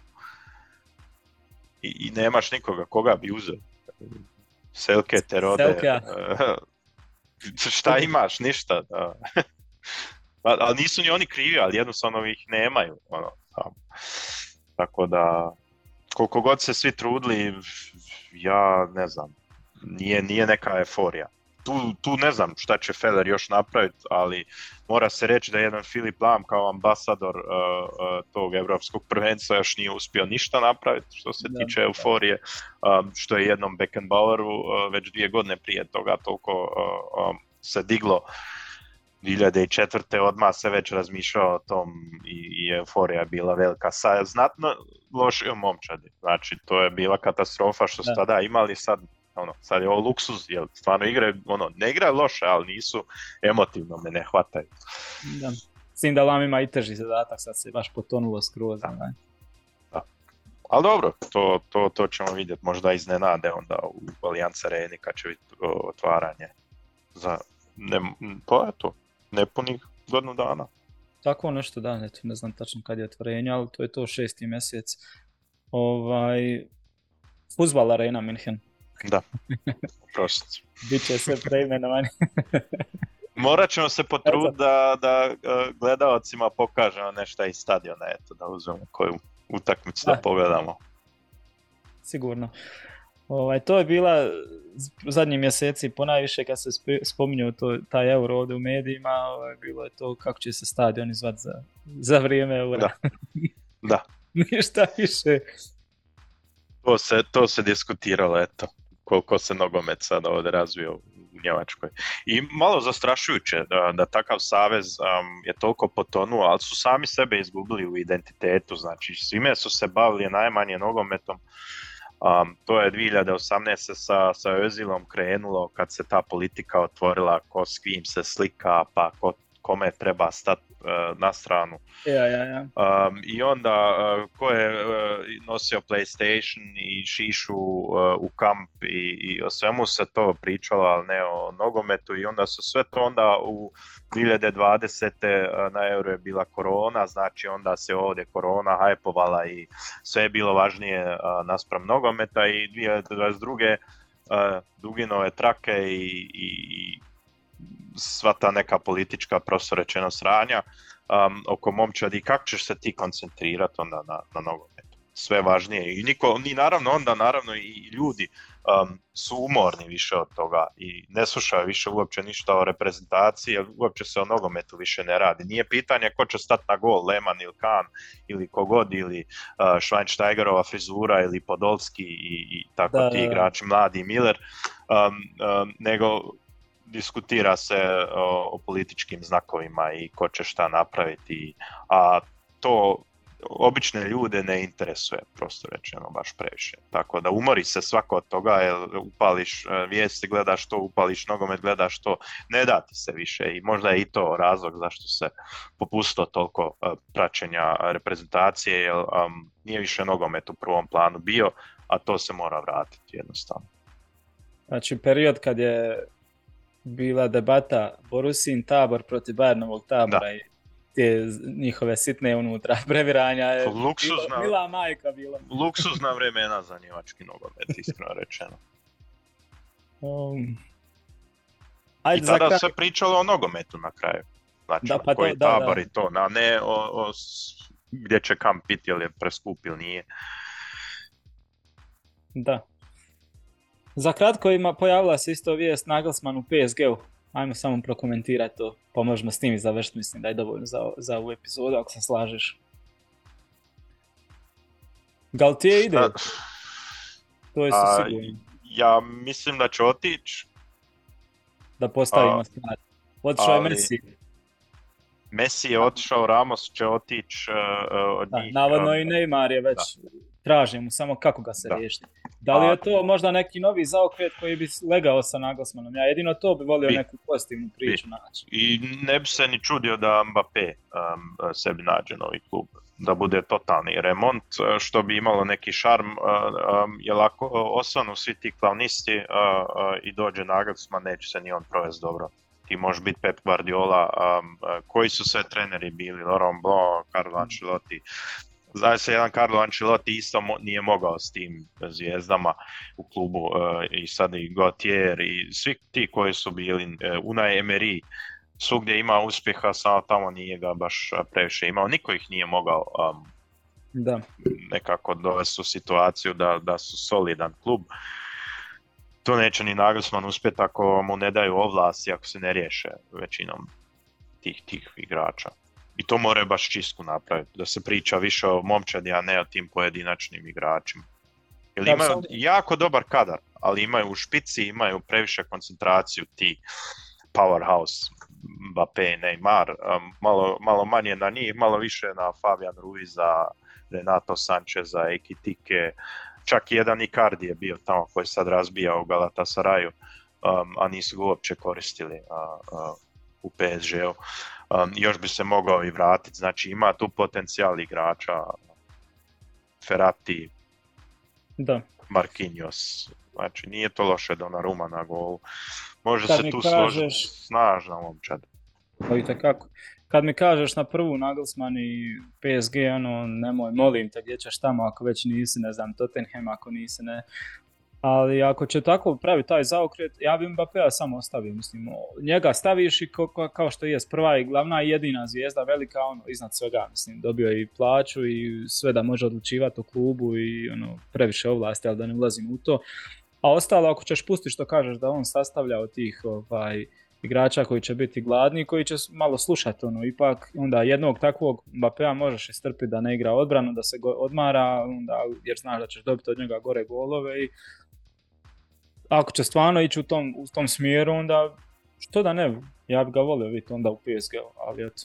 I, i nemaš nikoga, koga bi uzeo? Selke, Terode, Selkea. eh, šta imaš, ništa. Da. Pa, ali nisu ni oni krivi, ali jednostavno ih nemaju. Ono, tamo. Tako da, koliko god se svi trudili, ja ne znam, nije, nije neka euforija. Tu, tu ne znam šta će Feller još napraviti, ali mora se reći da jedan Filip Lam kao ambasador uh, uh, tog evropskog prvenstva još nije uspio ništa napraviti što se Da. tiče euforije, um, što je jednom Beckenbaueru uh, već dvije godine prije toga toliko uh, um, se diglo 2004. odmah se već razmišljao o tom i, i euforija je bila velika. Sa znatno lošijom momčadi. Znači, to je bila katastrofa što su Da. tada imali sad ono, sad je ovo luksuz, jer stvarno igraju, ono, ne igraju loše, ali nisu emotivno me ne hvataju. Da. S tim da Lam ima i teži zadatak, sad se baš potonulo skroz. onaj. Ali dobro, to, to, to ćemo vidjeti možda iznenade onda u Allianz Areni kad će biti otvaranje za, ne, pa eto, nepunih godinu dana. Tako nešto da, eto, ne znam tačno kad je otvorenje, ali to je to šesti mjesec. Ovaj, Fuzbal Arena München. Da, prost. Biće sve preimenovanje. Morat ćemo se potruditi da, da e, gledaocima pokažemo nešto iz stadiona, eto, da uzmemo koju utakmicu da Da. pogledamo. Sigurno. Ovaj, to je bila zadnji mjeseci ponajviše kad se sp- spominjao to, taj euro ovdje u medijima, ovaj, bilo je to kako će se stadioni zvat za, za vrijeme eura. Da. Ništa više. To se, to se diskutiralo, eto, koliko se nogomet sada ovdje razvio u Njemačkoj. I malo zastrašujuće da, da takav savez um, je toliko potonuo, ali su sami sebe izgubili u identitetu, znači svime su se bavili najmanje nogometom. Um, to je 2018. sa, sa Özilom krenulo kad se ta politika otvorila, ko s kim se slika, pa ko, kome treba stati na stranu. Ja, ja, ja. Um, I onda uh, ko je uh, nosio PlayStation i šišu uh, u kamp i, i o svemu se to pričalo, ali ne o nogometu i onda su sve to onda u 2020. uh, na Euro je bila korona, znači onda se ovdje korona hajpovala i sve je bilo važnije naspram nogometa i 2022. Uh, duginove trake i, i sva ta neka politička prosto rečeno sranja um, oko momčadi i kako ćeš se ti koncentrirati onda na, na nogometu. Sve važnije i niko, ni naravno onda naravno i ljudi um, su umorni više od toga i ne slušaju više uopće ništa o reprezentaciji jer uopće se o nogometu više ne radi. Nije pitanje ko će stati na gol, Lehmann ili Kahn ili kogod ili uh, Schweinsteigerova frizura ili Podolski i, i tako Da, ti igrači, mladi Miller, um, um, nego diskutira se o, o političkim znakovima i ko će šta napraviti, a to obične ljude ne interesuje, prosto rečeno, baš previše. Tako da umori se svako od toga, jer upališ e, vijesti, gledaš to, upališ nogomet, gledaš to, ne da ti se više i možda je i to razlog zašto se popustilo toliko e, praćenja reprezentacije, jer um, nije više nogomet u prvom planu bio, a to se mora vratiti jednostavno. Znači period kad je bila debata Borusin tabor protiv Bayernovog tabora i te njihove sitne unutra previranja je Luksuzna- bila, bila majka bila. Luksuzna vremena za njemački nogomet, iskreno rečeno. Um, I ajde za tada kraj. se pričalo o nogometu na kraju. Znači, Da, pa to- koji da, tabor da. i to, a ne o, o s- gdje će kamp biti, jel je preskup ili nije. Da. Za kratko ima, pojavila se isto vijest Nagelsmann u PSG-u. Ajmo samo prokomentirati to, pa možemo s tim i završiti, mislim da je dovoljno za, za ovu epizodu, ako se slažeš. Galtier ide, to je sigurno, ja mislim da će otići. da postavimo stvar. Otišao je Messi, Messi je otišao, Ramos će otići uh, od da, njih. navodno i Neymar je već traže mu samo kako ga se da. riješiti. Da li je to možda neki novi zaokret koji bi legao sa Nagelsmanom? Ja jedino to bi volio bi. neku pozitivnu priču naći. I ne bi se ni čudio da Mbappé um, sebi nađe novi klub da bude totalni remont, e, što bi imalo neki šarm, um, jer ako osvanu svi ti klavnisti uh, uh, i dođe Nagelsmann, neće se ni on provesti dobro. Ti može biti Pep Guardiola, um, koji su sve treneri bili, Laurent Blanc, Carlo Ancelotti, Zna se jedan Carlo Ancelotti isto mo, nije mogao s tim zvijezdama u klubu uh, i sad i Gautier i svi ti koji su bili, uh, Unai Emery, svugdje ima uspjeha, samo tamo nije ga baš previše imao. Niko ih nije mogao um, da. nekako dovesti u situaciju da, da su solidan klub. To neće ni Nagelsmann uspjeti ako mu ne daju ovlasti, ako se ne riješe većinom tih, tih igrača. I to moraju baš čistku napraviti, da se priča više o momčadi, a ne o tim pojedinačnim igračima. Jer imaju jako dobar kadar, ali imaju u špici, imaju previše koncentraciju ti powerhouse Mbappé, Neymar, um, malo, malo manje na njih, malo više na Fabian Ruiza, Renato Sancheza, Ekitike, čak i jedan Icardi je bio tamo koji sad razbija u Galatasaraju, um, a nisu ga uopće koristili uh, uh, u PSG-u. Um, još bi se mogao i vratiti, znači ima tu potencijal igrača, Ferrati, da. Marquinhos, znači nije to loše Ruma na golu. Može Kad se tu kažeš... složiti snažna momčad. Pa kako. Kad mi kažeš na prvu Nagelsmann i PSG, ono, nemoj, molim te, gdje ćeš tamo ako već nisi, ne znam, Tottenham ako nisi, ne. Ali ako će tako pravi taj zaokret, ja bi Mbappéa samo ostavio, mislim, njega staviš i ko, kao što je prva i glavna i jedina zvijezda, velika, ono, iznad svega, mislim, dobio je i plaću i sve da može odlučivati o klubu i ono, previše ovlasti, ali da ne ulazim u to. A ostalo, ako ćeš pustiti što kažeš da on sastavlja od tih ovaj, igrača koji će biti gladni, koji će malo slušati ono, ipak onda jednog takvog Mbappéa možeš istrpiti da ne igra odbranu, da se odmara, onda, jer znaš da ćeš dobiti od njega gore golove i ako će stvarno ići u tom, u tom smjeru, onda što da ne, ja bi ga volio vidjeti onda u PSG, ali eto.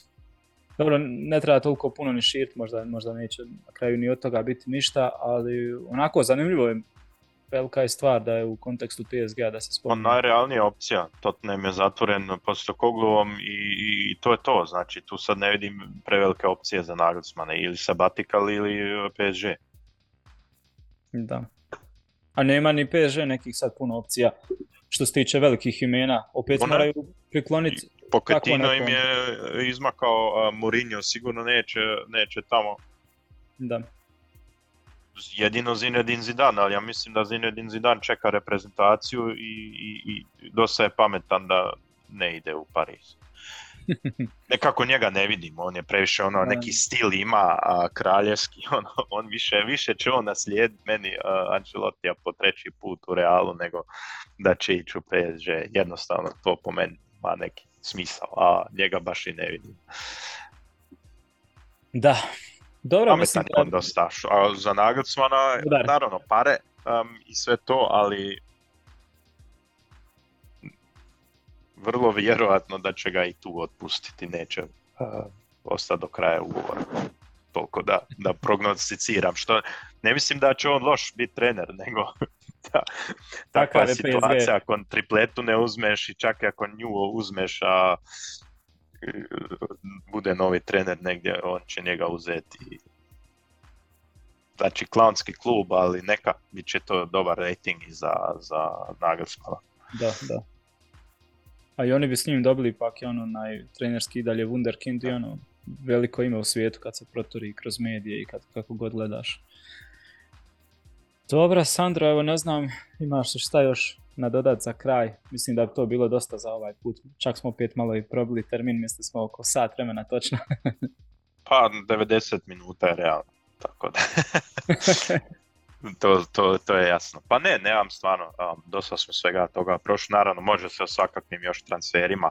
Dobro, ne treba toliko puno ni širiti, možda, možda neće na kraju ni od toga biti ništa, ali onako zanimljivo je velika je stvar da je u kontekstu PSG da se spomne. Pa najrealnija opcija, Tottenham je zatvoren posto Kogluvom i, i, to je to, znači tu sad ne vidim prevelike opcije za Nagelsmana, ili Sabatikal ili PSG. Da. A nema ni PSG nekih sad puno opcija što se tiče velikih imena, opet Ona... moraju prikloniti. Poketino im je izmakao, a Mourinho sigurno neće, neće tamo. Da jedino Zinedine Zidane, ali ja mislim da Zinedine Zidane čeka reprezentaciju i, i, i dosta je pametan da ne ide u Pariz. Nekako njega ne vidim, on je previše ono, neki stil ima a, kraljevski, ono, on više, više će on naslijediti meni uh, Ancelotija po treći put u Realu nego da će ići u PSG, jednostavno to po meni ima neki smisao, a njega baš i ne vidim. Da, dobro, mislim da... dosta. A za Nagelsmana, naravno, pare um, i sve to, ali vrlo vjerojatno da će ga i tu otpustiti, neće uh, ostati do kraja ugovora. Toliko da, da prognosticiram, što ne mislim da će on loš biti trener, nego da, takva situacija, ako tripletu ne uzmeš i čak ako nju uzmeš, a bude novi trener negdje, on će njega uzeti. Znači, klaunski klub, ali neka, bit će to dobar rating i za, za Nagelsmana. Da, da. A i oni bi s njim dobili pak je ono najtrenerski dalje wunderkind i ono veliko ime u svijetu kad se protori kroz medije i kad, kako god gledaš. Dobra, Sandro, evo ne znam, imaš šta još nadodat za kraj. Mislim da bi to bilo dosta za ovaj put. Čak smo opet malo i probili termin, mislim smo oko sat vremena točno. pa 90 minuta je realno, tako da. to, to, to je jasno. Pa ne, nemam stvarno, um, dosta smo svega toga prošli. Naravno, može se o svakakvim još transferima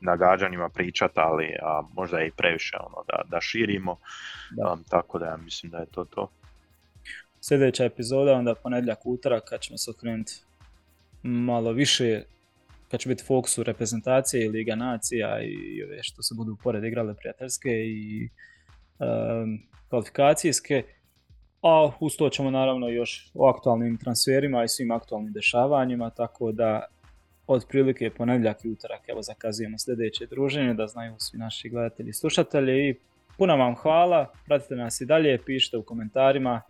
i nagađanjima pričati, ali um, možda je i previše ono, da, da širimo. Da. Um, tako da ja mislim da je to to. Sljedeća epizoda, onda ponedjeljak utorak, kad ćemo se okrenuti malo više kad će biti fokus u reprezentacije i Liga nacija i ove što se budu pored igrale prijateljske i um, kvalifikacijske. A uz to ćemo naravno još o aktualnim transferima i svim aktualnim dešavanjima, tako da otprilike ponedjeljak i utorak evo zakazujemo sljedeće druženje da znaju svi naši gledatelji i slušatelji i puno vam hvala, pratite nas i dalje, pišite u komentarima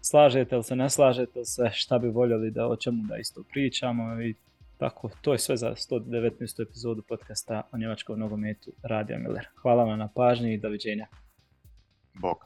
slažete li se, ne slažete li se, šta bi voljeli da o čemu da isto pričamo i tako, to je sve za 119. epizodu podcasta o njemačkom nogometu Radija Miller. Hvala vam na pažnji i doviđenja. Bog.